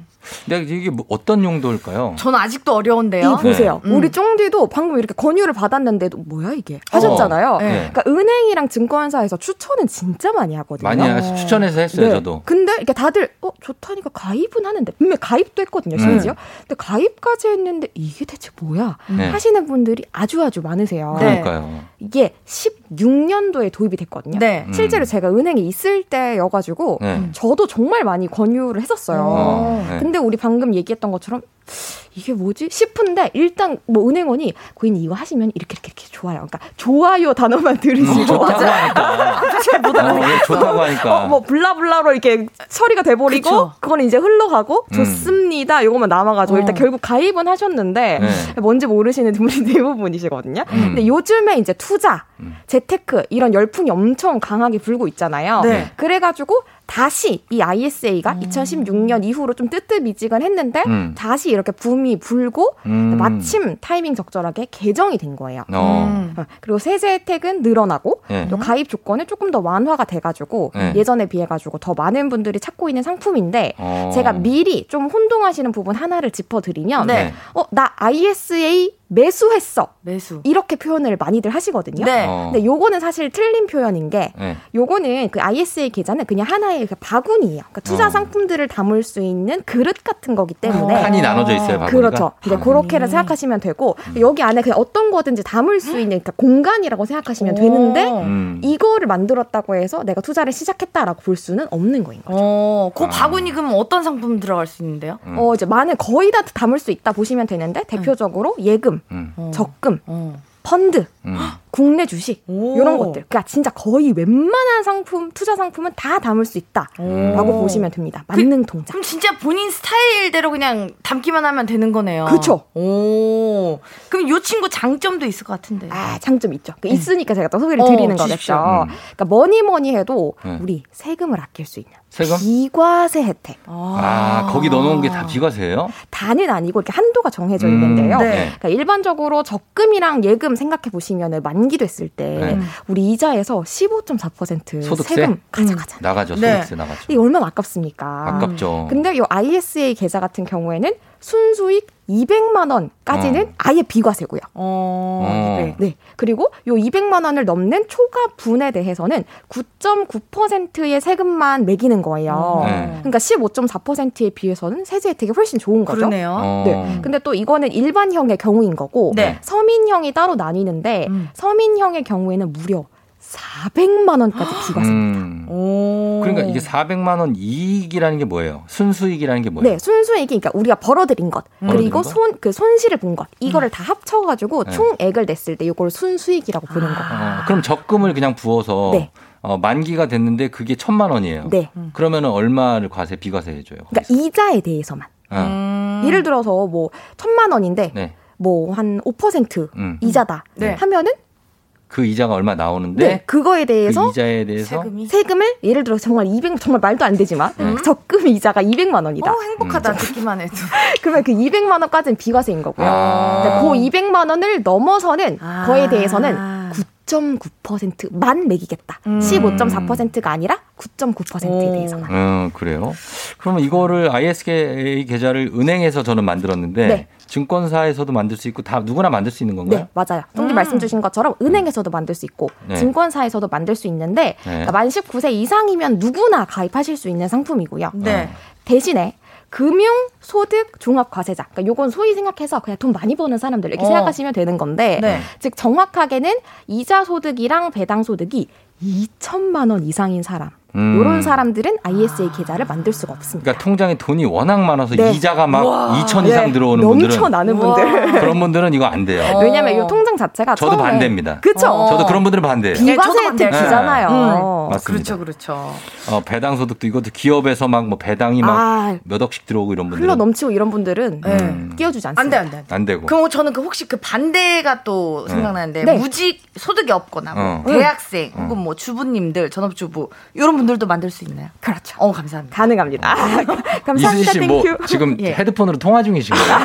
근데 이게 뭐 어떤 용도일까요? 저는 아직도 어려운데요. 이 보세요. 네. 우리 쫑디도 방금 이렇게 권유를 받았는데도 뭐야 이게 하셨잖아요. 네. 그러니까 은행이랑 증권사에서 추천은 진짜 많이 하거든요. 많이 하- 추천해서 했어요, 네. 저도. 근데 이렇게 다들 어 좋다니까 가입은 하는데 분명 히 가입도 했거든요, 심지어. 근데 가입까지 했는데 이게 대체 뭐야? 네. 하시는 분들이 아주 아주 많으세요. 그러니까요. 이게 16년도에 도입이 됐거든요. 네. 실제로 음. 제가 은행에 있을 때여가지고 네. 저도 정말 많이 권유를 했었어요. 어, 네. 근데 우리 방금 얘기했던 것처럼 이게 뭐지 싶은데 일단 뭐 은행원이 고객님 이거 하시면 이렇게 이렇게 이렇게 좋아요. 그러니까 좋아요 단어만 들으시고 음, 좋다고 하니까. 어, 예, 좋다고 하니까. 어, 뭐 블라블라로 이렇게 처리가 돼버리고 그쵸. 그건 이제 흘러가고 음. 좋습니다. 요것만 남아가지고 어. 일단 결국 가입은 하셨는데 네. 뭔지 모르시는 분이 대부분이시거든요. 음. 근데 요즘에 이제 투자, 음. 재테크 이런 열풍이 엄청 강하게 불고 있잖아요. 네. 그래가지고 다시 이 ISA가 2016년 이후로 좀 뜨뜻미지근했는데 음. 다시 이렇게 붐이 불고 음. 마침 타이밍 적절하게 개정이 된 거예요. 어. 음. 어, 그리고 세제 혜택은 늘어나고 네. 또 가입 조건은 조금 더 완화가 돼가지고 네. 예전에 비해가지고 더 많은 분들이 찾고 있는 상품인데 어. 제가 미리 좀 혼동하시는 부분 하나를 짚어드리면 네. 어나 ISA 매수했어. 매수. 이렇게 표현을 많이들 하시거든요. 네. 어. 근데 요거는 사실 틀린 표현인 게 네. 요거는 그 ISA 계좌는 그냥 하나의 그 바구니예요. 그러니까 투자 어. 상품들을 담을 수 있는 그릇 같은 거기 때문에 칸이 나눠져 있어요, 바구니가? 그렇죠. 이제 그렇게를 생각하시면 되고 여기 안에 그냥 어떤 거든지 담을 수 있는 그러니까 공간이라고 생각하시면 되는데 음. 이거를 만들었다고 해서 내가 투자를 시작했다라고 볼 수는 없는 거인 거죠. 어, 그 바구니 그럼 어떤 상품 들어갈 수 있는데요? 음. 어 이제 많은 거의 다 담을 수 있다 보시면 되는데 대표적으로 예금, 음. 적금, 어. 펀드, 음. 국내 주식 오. 이런 것들. 그러니까 진짜 거의 웬만한 상품 투자 상품은 다 담을 수 있다라고 오. 보시면 됩니다. 만능 통장. 그럼 진짜 본인 스타일대로 그냥 담기만 하면 되는 거네요. 그쵸. 오. 그럼 요 친구 장점도 있을 것 같은데. 아, 장점 있죠. 그 있으니까 제가 또 소개를 어, 드리는 주십시오. 거겠죠. 음. 그러니까 뭐니 뭐니 해도 네. 우리 세금을 아낄 수 있는 세금? 비과세 혜택. 아, 거기 넣어놓은 게 다 비과세예요? 다는 아니고 이렇게 한도가 정해져 음, 있는데요. 네. 그러니까 일반적으로 적금이랑 예금 생각해 보시면 만기 됐을 때 네. 우리 이자에서 15.4% 소득세? 세금 가져가잖아요. 나가죠. 네. 소득세 나가죠. 이게 얼마나 아깝습니까? 아깝죠. 근데 이 ISA 계좌 같은 경우에는 순수익 200만 원까지는 어. 아예 비과세고요. 어. 네. 네. 그리고 요 200만 원을 넘는 초과 분에 대해서는 9.9%의 세금만 매기는 거예요. 네. 그러니까 15.4%에 비해서는 세제 혜택이 훨씬 좋은 거죠. 그러네요. 어. 네. 근데 또 이거는 일반형의 경우인 거고 네. 서민형이 따로 나뉘는데 서민형의 경우에는 무려 400만 원까지 비과세. 음. 오. 그러니까 이게 400만 원 이익이라는 게 뭐예요? 순수익이라는 게 뭐예요? 네, 순수익이 그러니까 우리가 벌어들인 것 벌어들인 그리고 것? 손그 손실을 본 것 이거를 다 합쳐가지고 네. 총액을 냈을 때 이걸 순수익이라고 보는 거예요. 어, 그럼 적금을 그냥 부어서 네. 어, 만기가 됐는데 그게 천만 원이에요. 네. 그러면은 얼마를 과세 비과세 해줘요? 그러니까 이자에 대해서만. 어. 예를 들어서 뭐 천만 원인데 네. 뭐한5% 음. 이자다 네. 하면은 그 이자가 얼마 나오는데 네, 그거에 대해서 그 이자에 대해서 세금을 예를 들어 정말 200 정말 말도 안 되지만 네. 적금 이자가 200만 원이다. 어, 행복하다 듣기만 해도. 그러면 그 200만 원까지는 비과세인 거고요. 아. 그 200만 원을 넘어서는 거에 대해서는 9.9%만 매기겠다. 음. 15.4%가 아니라 9.9%에 대해서만. 음, 그래요. 그러면 이거를 ISK 계좌를 은행에서 저는 만들었는데 네. 증권사에서도 만들 수 있고 다 누구나 만들 수 있는 건가요? 네, 맞아요. 똥님 말씀 주신 것처럼 은행에서도 만들 수 있고 네. 증권사에서도 만들 수 있는데 네. 그러니까 만 19세 이상이면 누구나 가입하실 수 있는 상품이고요. 네. 대신에 금융 소득 종합 과세자. 그러니까 요건 소위 생각해서 그냥 돈 많이 버는 사람들 이렇게 어. 생각하시면 되는 건데 네. 즉 정확하게는 이자 소득이랑 배당 소득이 2천만 원 이상인 사람. 음. 요런 사람들은 ISA 계좌를 만들 수가 없습니다. 그러니까 통장에 돈이 워낙 많아서 네. 이자가 막 우와. 2천 이상 네. 들어오는 분들은 넘쳐나는 분들. 그런 분들은 이거 안 돼요. 왜냐면 이 통장 자체가 저도 처음에 반대입니다. 그쵸? 저도 그런 분들은 반대예요. 비과세 저도 반대예요. 혜택이잖아요. 네. 맞습니다. 그렇죠, 그렇죠. 어, 배당 소득도 이것도 기업에서 막 뭐 배당이 막 아. 몇 억씩 들어오고 이런 흘러 분들은 넘치고 이런 분들은 음. 끼워주지 않습니다. 안 돼, 안 돼, 되고. 그럼 저는 그 혹시 그 반대가 또 네. 생각나는데 네. 무직 소득이 없거나 뭐 어. 대학생 어. 혹은 뭐 주부님들 전업주부 이런 분들도 만들 수 있나요? 그렇죠. 어 감사합니다. 가능합니다. 아, 감사합니다. 씨뭐 thank you. 지금 예. 헤드폰으로 통화 중이신 거예요?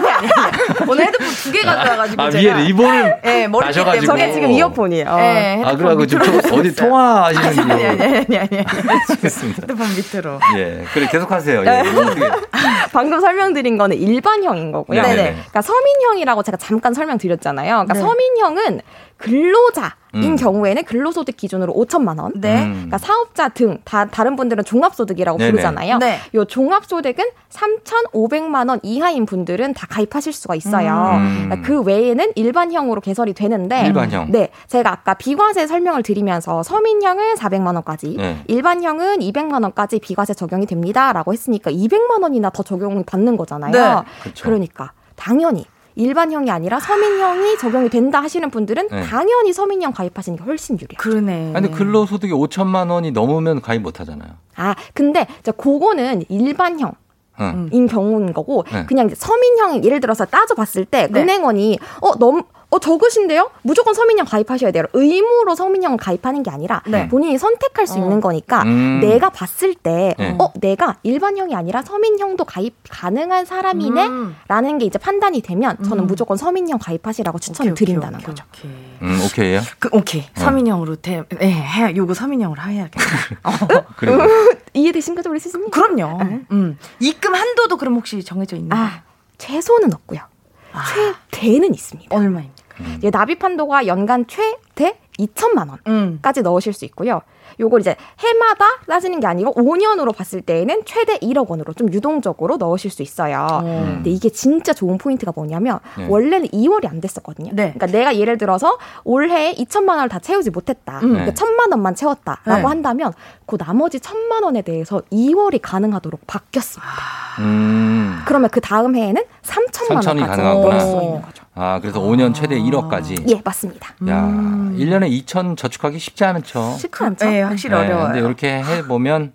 오늘 헤드폰 두 개 가져와가지고 아, 제가 위에 리본을 예, 머리 다셔가지고. 저게 지금 이어폰이에요. 예, 아, 헤드폰 그래가지고 지금 어디 있어요. 통화하시는지. 아니 아니 아니 아니. 알겠습니다. 헤드폰 밑으로. 예. 그래, 계속하세요. 네. 예. 어떻게. 방금 설명드린 거는 일반형인 거고요. 네네네. 그러니까 서민형이라고 제가 잠깐 설명드렸잖아요. 그러니까 네. 서민형은 근로자인 음. 경우에는 근로소득 기준으로 5천만 원. 네. 음. 그러니까 사업자 등 다, 다른 분들은 종합소득이라고 네네. 부르잖아요. 네. 요 종합소득은 3,500만 원 이하인 분들은 다 가입하실 수가 있어요. 음. 그러니까 그 외에는 일반형으로 개설이 되는데 일반형. 네. 제가 아까 비과세 설명을 드리면서 서민형은 400만 원까지, 네. 일반형은 200만 원까지 비과세 적용이 됩니다라고 했으니까 200만 원이나 더 적용이 받는 거잖아요. 네. 그러니까 당연히 일반형이 아니라 서민형이 적용이 된다 하시는 분들은 네. 당연히 서민형 가입하시는 게 훨씬 유리해요. 그러네. 아니, 근로소득이 5천만 원이 넘으면 가입 못 하잖아요. 아, 근데 이제 그거는 일반형. 응. 인 경우인 거고 네. 그냥 이제 서민형 예를 들어서 따져봤을 때 네. 은행원이 어 너무 어 적으신데요? 무조건 서민형 가입하셔야 돼요. 의무로 서민형을 가입하는 게 아니라 네. 본인이 선택할 수 어. 있는 거니까 음. 내가 봤을 때 네. 어 내가 일반형이 아니라 서민형도 가입 가능한 사람이네라는 음. 게 이제 판단이 되면 저는 음. 무조건 서민형 가입하시라고 추천을 오케이, 드린다는 오케이, 거죠. 오케이. 음, 오케이요? 그, 오케이. 서민형으로 대, 예, 해, 요거 서민형으로 해야겠다. 그래. 이해되신 거죠, 우리 스님? 그럼요. 음. 입금 한도도 그럼 혹시 정해져 있나요? 아 최소는 없고요. 최대는 있습니다. 얼마입니까? 이제 납입 한도가 연간 최대 2천만 원까지 넣으실 수 있고요. 요걸 이제 해마다 따지는 게 아니고 5년으로 봤을 때에는 최대 1억 원으로 좀 유동적으로 넣으실 수 있어요. 근데 이게 진짜 좋은 포인트가 뭐냐면 네. 원래는 2월이 안 됐었거든요. 그러니까 내가 예를 들어서 올해 2천만 원을 다 채우지 못했다. 음. 그러니까 네. 천만 원만 채웠다라고 네. 한다면 그 나머지 천만 원에 대해서 2월이 가능하도록 바뀌었습니다. 음. 그러면 그 다음 해에는 3천만 3천이 원까지 가능하구나. 넣을 수 있는 거죠. 아, 그래서 5년 최대 1억까지. 예, 맞습니다. 야, 1년에 2천 저축하기 쉽지 않죠. 쉽지 않죠? 네, 확실히 어려워요. 근데 이렇게 해 보면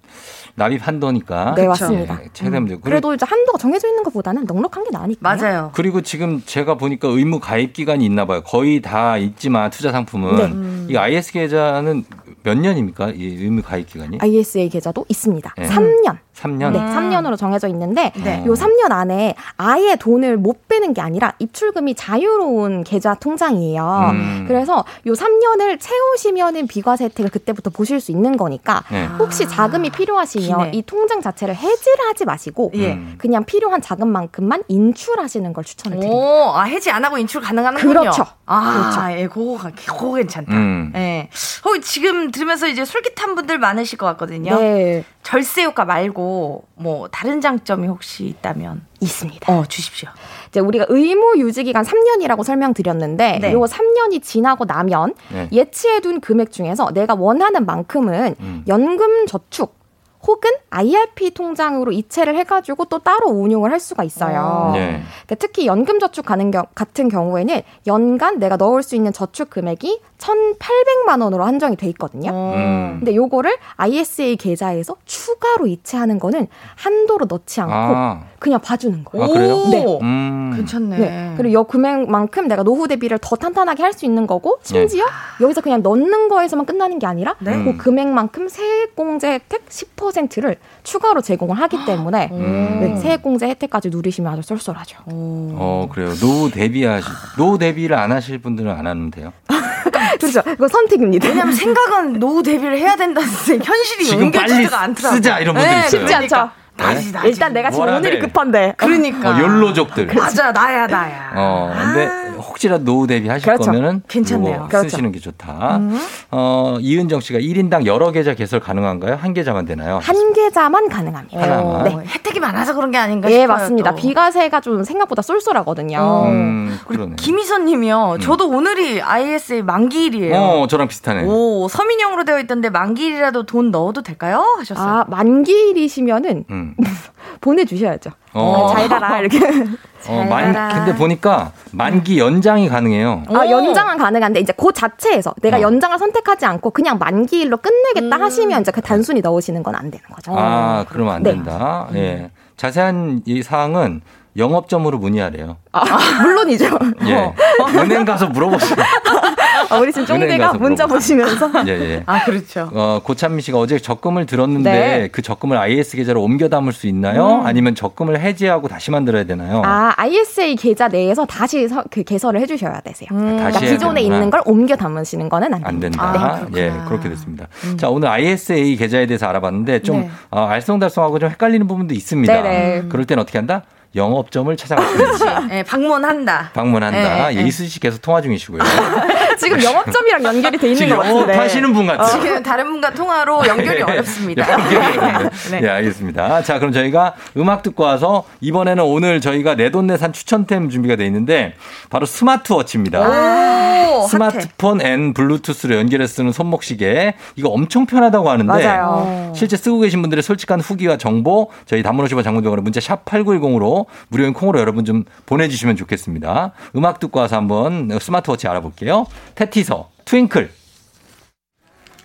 납입 한도니까 네, 맞습니다. 네, 최대 문제. 그리고, 그래도 이제 한도가 정해져 있는 것보다는 넉넉한 게 나으니까. 맞아요. 그리고 지금 제가 보니까 의무 가입 기간이 있나 봐요. 거의 다 있지만 투자 상품은 네. 음. 이 IS 계좌는 몇 년입니까? 이 의무 가입 기간이? ISA 계좌도 있습니다. 네. 3년. 3년. 네, 3년으로 정해져 있는데 네. 요 3년 안에 아예 돈을 못 빼는 게 아니라 입출금이 자유로운 계좌 통장이에요. 음. 그래서 요 3년을 채우시면은 비과세 혜택을 그때부터 보실 수 있는 거니까 네. 혹시 자금이 필요하시면 기네. 이 통장 자체를 해지를 하지 마시고 예. 그냥 필요한 자금만큼만 인출하시는 걸 추천을 드립니다. 오, 아, 해지 안 하고 인출 가능하는군요. 그렇죠. 아, 그렇죠. 예, 그거, 그거 괜찮다. 음. 예. 어, 지금 들으면서 이제 솔깃한 분들 많으실 것 같거든요. 네. 절세 효과 말고, 뭐, 다른 장점이 혹시 있다면. 있습니다. 어, 주십시오. 이제 우리가 의무 유지 기간 3년이라고 설명드렸는데 네. 요 3년이 지나고 나면 네. 예치해 둔 금액 중에서 내가 원하는 만큼은 음. 연금 저축 혹은 IRP 통장으로 이체를 해가지고 또 따로 운용을 할 수가 있어요. 네. 그러니까 특히 연금 저축 가는 경, 같은 경우에는 연간 내가 넣을 수 있는 저축 금액이 1,800만 원으로 한정이 돼 있거든요. 음. 근데 요거를 ISA 계좌에서 추가로 이체하는 거는 한도로 넣지 않고 아. 그냥 봐주는 거예요. 아, 그래요? 네. 음. 괜찮네. 네. 그리고 요 금액만큼 내가 노후 대비를 더 탄탄하게 할 수 있는 거고 심지어 여기서 그냥 넣는 거에서만 끝나는 게 아니라 네. 그 금액만큼 세액공제 혜택 10%를 추가로 제공을 하기 때문에 음. 네, 세액공제 혜택까지 누리시면 아주 쏠쏠하죠. 어, 그래요. 노후 대비하시, 노후 대비를 안 하실 분들은 안 하면 돼요. 그렇죠. 그거 선택입니다. 왜냐면 생각은 노후 대비를 해야 된다는 현실이 옮겨지지가 않더라고요. 쓰자 이런 분들 있어요. 쉽지 않죠. 네? 일단 내가 지금 오늘이 돼. 급한데. 그러니까. 어, 욜로족들. 맞아, 나야, 나야. 어, 근데 혹시라도 노후 대비하실 그렇죠. 거면은 괜찮네요. 그렇죠. 쓰시는 게 좋다. 음. 어, 이은정 씨가 1인당 여러 계좌 개설 가능한가요? 한 계좌만 되나요? 한 계좌만 가능합니다. 하나만. 네. 혜택이 많아서 그런 게 아닌가 예, 싶어요. 맞습니다. 또. 비과세가 좀 생각보다 쏠쏠하거든요. 음, 그러네. 김희선 님이요. 저도 오늘이 ISA 만기일이에요. 어, 저랑 비슷하네. 오, 서민형으로 되어 있던데 만기일이라도 돈 넣어도 될까요? 하셨어요. 아, 만기일이시면은 음. 보내 주셔야죠. 어. 네, 잘 달아, 이렇게. 어, 만, 근데 보니까 만기 연장이 가능해요. 아, 연장은 가능한데, 이제 그 자체에서 내가 어. 연장을 선택하지 않고 그냥 만기일로 끝내겠다 하시면 이제 그 단순히 넣으시는 건 안 되는 거죠. 아, 그러면 안 네. 된다. 예. 자세한 이 사항은 영업점으로 문의하래요. 아, 물론이죠. 예. 은행 가서 물어보세요. 아, 우리 지금 쫑대가 문자 보시면서. 예, 예. 아, 그렇죠. 어, 고찬미 씨가 어제 적금을 들었는데 네. 그 적금을 IS 계좌로 옮겨 담을 수 있나요? 음. 아니면 적금을 해지하고 다시 만들어야 되나요? 아, ISA 계좌 내에서 다시 서, 그 개설을 해 주셔야 되세요. 그러니까 다시 해야 기존에. 있는 걸 옮겨 담으시는 거는 안. 안 된다. 네. 음. 예, 그렇게 됐습니다. 자, 오늘 ISA 계좌에 대해서 알아봤는데 좀 네. 어, 알쏭달쏭하고 좀 헷갈리는 부분도 있습니다. 네네. 그럴 땐 어떻게 한다? 영업점을 찾아가시면 예, 방문한다. 방문한다. 예, 예, 예. 이수 씨 계속 통화 중이시고요. 지금 영업점이랑 연결이 돼 있는 것 같은데. 영업하시는 분 같아요. 지금 다른 분과 통화로 연결이 어렵습니다. 네. 네, 알겠습니다. 자, 그럼 저희가 음악 듣고 와서 이번에는 오늘 저희가 내돈내산 추천템 준비가 돼 있는데 바로 스마트워치입니다. 오, 스마트폰 and 블루투스로 연결해서 쓰는 손목시계 이거 엄청 편하다고 하는데 맞아요. 실제 쓰고 계신 분들의 솔직한 후기와 정보 저희 단문호시바 장문병원에 문자 샵 8910으로 무료인 콩으로 여러분 좀 보내주시면 좋겠습니다. 음악 듣고 와서 한번 스마트워치 알아볼게요. 태티서 Twinkle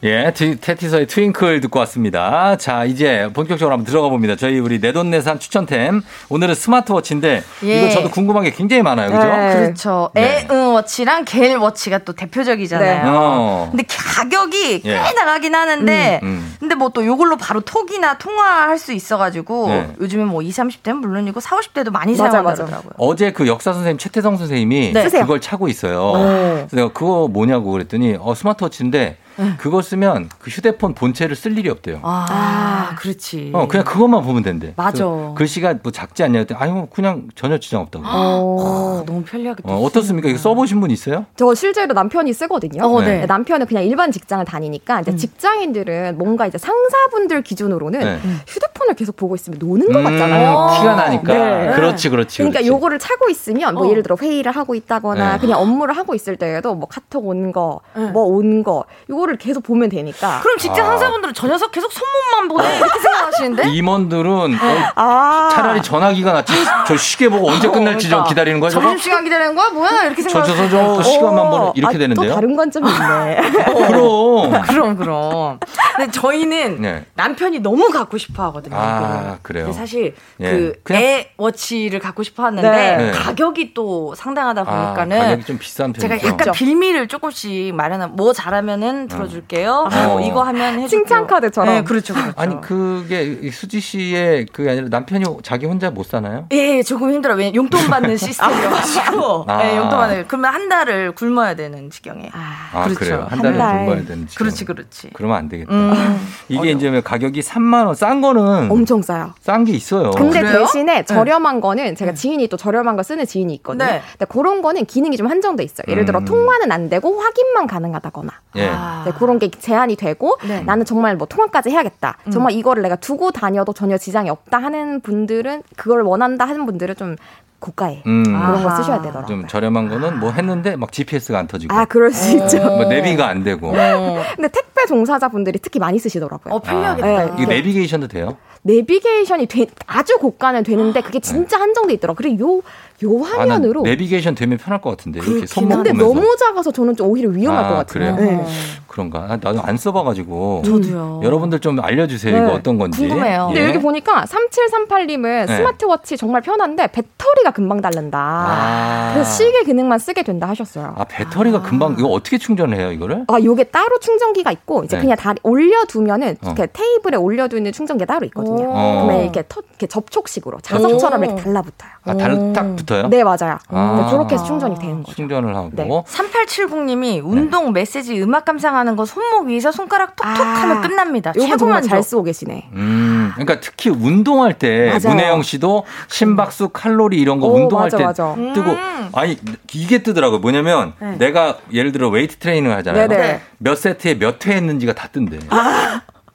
예, 티- 태티서의 Twinkle 듣고 왔습니다. 자, 이제 본격적으로 한번 들어가 봅니다. 저희 우리 내돈내산 추천템. 오늘은 스마트워치인데 예. 이거 저도 궁금한 게 굉장히 많아요. 그죠? 그렇죠. 네. 에응워치랑 겔워치가 또 대표적이잖아요. 어. 근데 가격이 꽤 예. 나가긴 하는데, 음, 음. 근데 뭐 또 요걸로 바로 톡이나 통화할 수 있어 가지고, 네. 요즘에 뭐 20, 30대는 물론이고 40, 50대도 많이. 사용하더라고요. 어제 그 역사 선생님 최태성 선생님이 네. 그걸 차고 있어요. 오. 그래서 내가 그거 뭐냐고 그랬더니 어 스마트워치인데 그거 쓰면 그 휴대폰 본체를 쓸 일이 없대요. 아, 그렇지. 어, 그냥 그것만 보면 된대. 맞아. 그 글씨가 뭐 작지 않냐 했더니 아유 그냥 전혀 지장 없다고. 어, 너무 편리하겠다. 어, 어떻습니까? 이거 써보신 분 있어요? 저 실제로 남편이 쓰거든요. 어, 네. 음. 남편은 그냥 일반 직장을 다니니까 이제 직장인들은 뭔가 이제 상사분들 기준으로는 네. 휴대폰을 계속 보고 있으면 노는 것 음, 같잖아요. 티가 나니까. 네. 그렇지, 그렇지. 그러니까 그렇지. 요거를 차고 있으면 뭐 어. 예를 들어 회의를 하고 있다거나 네. 그냥 업무를 하고 있을 때에도 뭐 카톡 온 거, 뭐 온 거, 요거 를 계속 보면 되니까. 그럼 직장 아. 상사분들은 저 녀석 계속 손목만 보네 이렇게 생각하시는데? 임원들은 어, 아. 차라리 전화기가 낫지. 저 시계 보고 언제 끝날지 좀 기다리는 거야. 점심 시간 기다리는 거야 뭐야 이렇게 저, 생각. 저, 저, 저 시간만 보는 이렇게 아, 되는데요. 또 다른 관점이 있네. 그럼. 그럼 그럼. 근데 저희는 네. 남편이 너무 갖고 싶어 하거든요. 아. 그래요? 사실 예. 그 그냥- 애워치를 갖고 싶어 하는데 네. 가격이 또 상당하다 아, 보니까는 가격이 좀 비싼 편이죠. 제가 약간 빌미를 조금씩 마련한 뭐 잘하면은 들어줄게요. 어. 뭐 이거 하면 해줄게요. 칭찬 카드처럼. 네, 그렇죠, 그렇죠. 아니 그게 이 수지 씨의 그게 아니라 남편이 자기 혼자 못 사나요? 예, 조금 힘들어. 왜 용돈 받는 시스템이어가지고. 아. 예, 용돈 받는. 그러면 한 달을 굶어야 되는 지경에. 아 그렇죠. 그래요. 한한 달을 달. 굶어야 되는 지금. 그렇지, 그렇지. 그러면 안 되겠다. 음. 이게 이제 뭐 가격이 3만 원, 싼 거는 엄청 싸요. 싼 게 있어요. 근데 그래요? 대신에 저렴한 거는 제가 지인이 또 저렴한 거 쓰는 지인이 있거든요. 네. 근데 그런 거는 기능이 좀 한정돼 있어요. 예를 들어 음. 통화는 안 되고 확인만 가능하다거나. 예. 네, 그런 게 제한이 되고 네. 나는 정말 뭐 통화까지 해야겠다. 정말 이거를 내가 두고 다녀도 전혀 지장이 없다 하는 분들은 그걸 원한다 하는 분들은 좀 고가에 음. 그런 거. 쓰셔야 되더라고요. 좀 저렴한 거는 뭐 했는데 막 GPS가 안 터지고. 아, 그럴 수 있죠. 뭐 내비가 안 되고. 근데 택배 종사자분들이 특히 많이 쓰시더라고요. 어, 편리하겠다. 네, 이게 내비게이션도 돼요? 내비게이션이 돼- 아주 고가는 되는데 그게 진짜 한정돼 있더라고요. 그리고 요, 요 아, 난 화면으로 내비게이션 되면 편할 것 같은데. 이렇게 손목 근데 보면서. 너무 작아서 저는 좀 오히려 위험할 아, 것 같아요. 그래요? 네. 그런가? 아, 나도 안 써봐가지고. 저도요. 여러분들 좀 알려주세요. 네. 이거 어떤 건지. 궁금해요. 근데 예. 여기 보니까 3738님은 네. 스마트워치 정말 편한데 배터리가 금방 닳는다. 아. 그래서 시계 기능만 쓰게 된다 하셨어요. 아, 배터리가 금방, 이거 어떻게 충전을 해요, 이거를? 아, 요게 따로 충전기가 있고, 이제 네. 그냥 다리 올려두면은, 어. 이렇게 테이블에 올려두는 충전기 가 따로 있거든요. 어. 그러면 이렇게, 터, 이렇게 접촉식으로 자석처럼 이렇게 달라붙어요. 아, 달, 딱 붙어요? 네, 맞아요. 아. 네, 그렇게 해서 충전이 되는 거죠. 충전을 하고. 네. 3870님이 운동 메시지 음악 감상하는 거 손목 위에서 손가락 톡톡 하면 끝납니다. 요거 최고 정말 만족. 잘 쓰고 계시네. 음, 그러니까 특히 운동할 때 맞아요. 문혜영 씨도 심박수, 칼로리 이런 거 오, 운동할 맞아, 때 맞아. 뜨고 아니 이게 뜨더라고요. 뭐냐면 네. 내가 예를 들어 웨이트 트레이닝을 하잖아요. 네네. 몇 세트에 몇 회 했는지가 다 뜬대.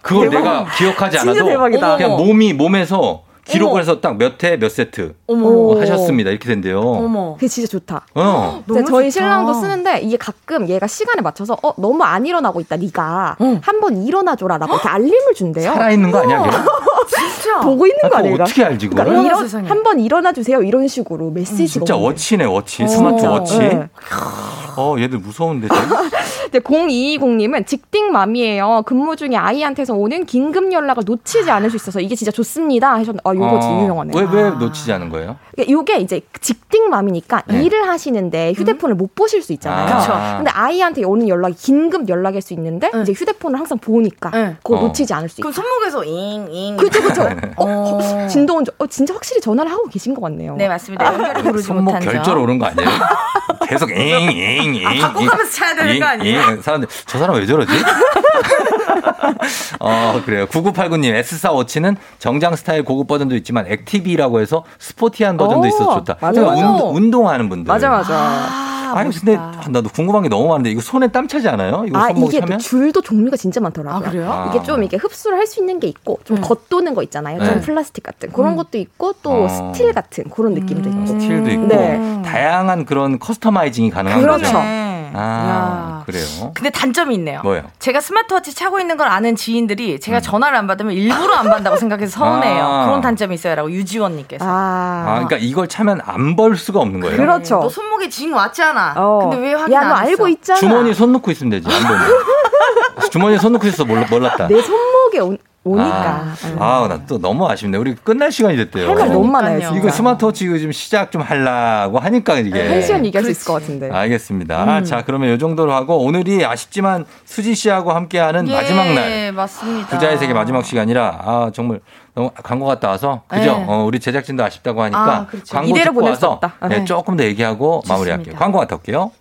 그걸 대박. 내가 기억하지 진짜 않아도 대박이다. 그냥. 몸이 몸에서 기록을. 해서 딱 몇 회 몇 세트 어머. 하셨습니다. 이렇게 된대요. 어머. 그게 진짜 좋다. 어. 근데 저희 좋다. 신랑도 쓰는데 이게 가끔 얘가 시간에 맞춰서 어 너무 안 일어나고 있다 네가 한번 일어나줘라라고 이렇게 알림을 준대요. 살아있는 거 아니야, 걔? 진짜 보고 있는 아, 거 아닌가? 어떻게 알지, 그걸? 그러니까. 한번 일어나 주세요 이런 식으로 메시지가 진짜 오는데. watch네, watch. 어, 스마트 진짜. 워치. 네. 어, 얘들 무서운데. 쟤? 근데 0220님은 직딩맘이에요. 근무 중에 아이한테서 오는 긴급 연락을 놓치지 않을 수 있어서 이게 진짜 좋습니다. 하셨는데 아 요거 진짜 유명하네요. 왜, 왜 놓치지 않은 거예요? 이게 요게 이제 직딩맘이니까 네. 일을 하시는데 휴대폰을 못 보실 수 있잖아요. 아. 그쵸. 근데 아이한테 오는 연락이 긴급 연락일 수 있는데 이제 휴대폰을 항상 보니까 그거 어. 놓치지 않을 수 있다. 그럼 손목에서 잉 잉. 그죠 그죠. 어, 어. 어, 진동은 좀- 어, 진짜 확실히 전화를 하고 계신 것 같네요. 네, 맞습니다. 연결이 부르지 손목 못한 점. 결절 오는 거 아니에요? 계속 잉 잉 잉. 아, 바꿔가면서 차야 되는 거 아니에요? 사람들 저 사람 왜 저러지? 어 그래요. 9989님 S4 워치는 정장 스타일 고급 버전도 있지만 active라고 해서 스포티한 버전도 오, 있어서 좋다. 맞아, 맞아. 운동, 운동하는 분들. 맞아 맞아. 아니 근데 나도 궁금한 게 너무 많은데 이거 손에 땀 차지 않아요? 이거 아 손목 이게 또 차면? 줄도 종류가 진짜 많더라고요. 그래요? 이게 아. 좀 이게 흡수를 할 수 있는 게 있고 좀 겉도는 거 있잖아요. 좀 네. 플라스틱 같은 그런 것도 있고 또 어. 스틸 같은 그런 느낌도 있고. 스틸도 있고 네. 다양한 그런 customizing이 가능한 그렇죠. 거죠. 네. 아 그래요. 근데 단점이 있네요. 뭐요? 제가 스마트워치 차고 있는 걸 아는 지인들이 제가 전화를 안 받으면 일부러 안 받는다고 생각해서 서운해요. 아. 그런 단점이 있어요라고 유지원 님께서. 아, 그러니까 이걸 차면 안 벌 수가 없는 거예요. 그렇죠. 너 손목에 징 왔잖아. 근데 왜 확인 야, 안너 했어? 알고 있잖아. 주머니에 손 넣고 있으면 되지. 안 보면. 주머니에 손 넣고 있어 몰랐다. 내 손목에 오, 오니까. 아, 나또 너무 아쉽네. 우리 끝날 시간이 됐대요. 할 말 너무 많아요, 진짜. 이거 스마트워치 이거 좀 시작 좀 하려고 하니까 이게. 한 시간 얘기할 수 있을 것 같은데. 알겠습니다. 음. 자, 그러면 이 정도로 하고 오늘이 아쉽지만 수지 씨하고 함께하는 예, 마지막 날. 맞습니다. 부자의 세계 마지막 시간이라 아 정말 너무 광고 갔다 와서 그죠? 네. 어, 우리 제작진도 아쉽다고 하니까 아, 그렇죠. 광고 이대로 듣고 보낼 수 와서 없다. 네, 네. 조금 더 얘기하고 마무리할게요. 광고 갔다 올게요.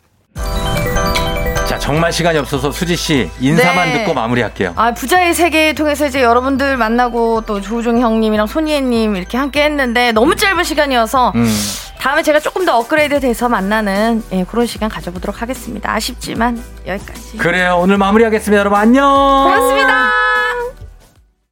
자, 정말 시간이 없어서 수지 씨 인사만 네. 듣고 마무리할게요. 아, 부자의 세계 통해서 이제 여러분들 만나고 또 조우종 형님이랑 손희애님 이렇게 함께 했는데 너무 짧은 시간이어서 음. 다음에 제가 조금 더 업그레이드 돼서 만나는 예, 그런 시간 가져보도록 하겠습니다. 아쉽지만 여기까지. 그래요. 오늘 마무리하겠습니다. 여러분 안녕. 고맙습니다.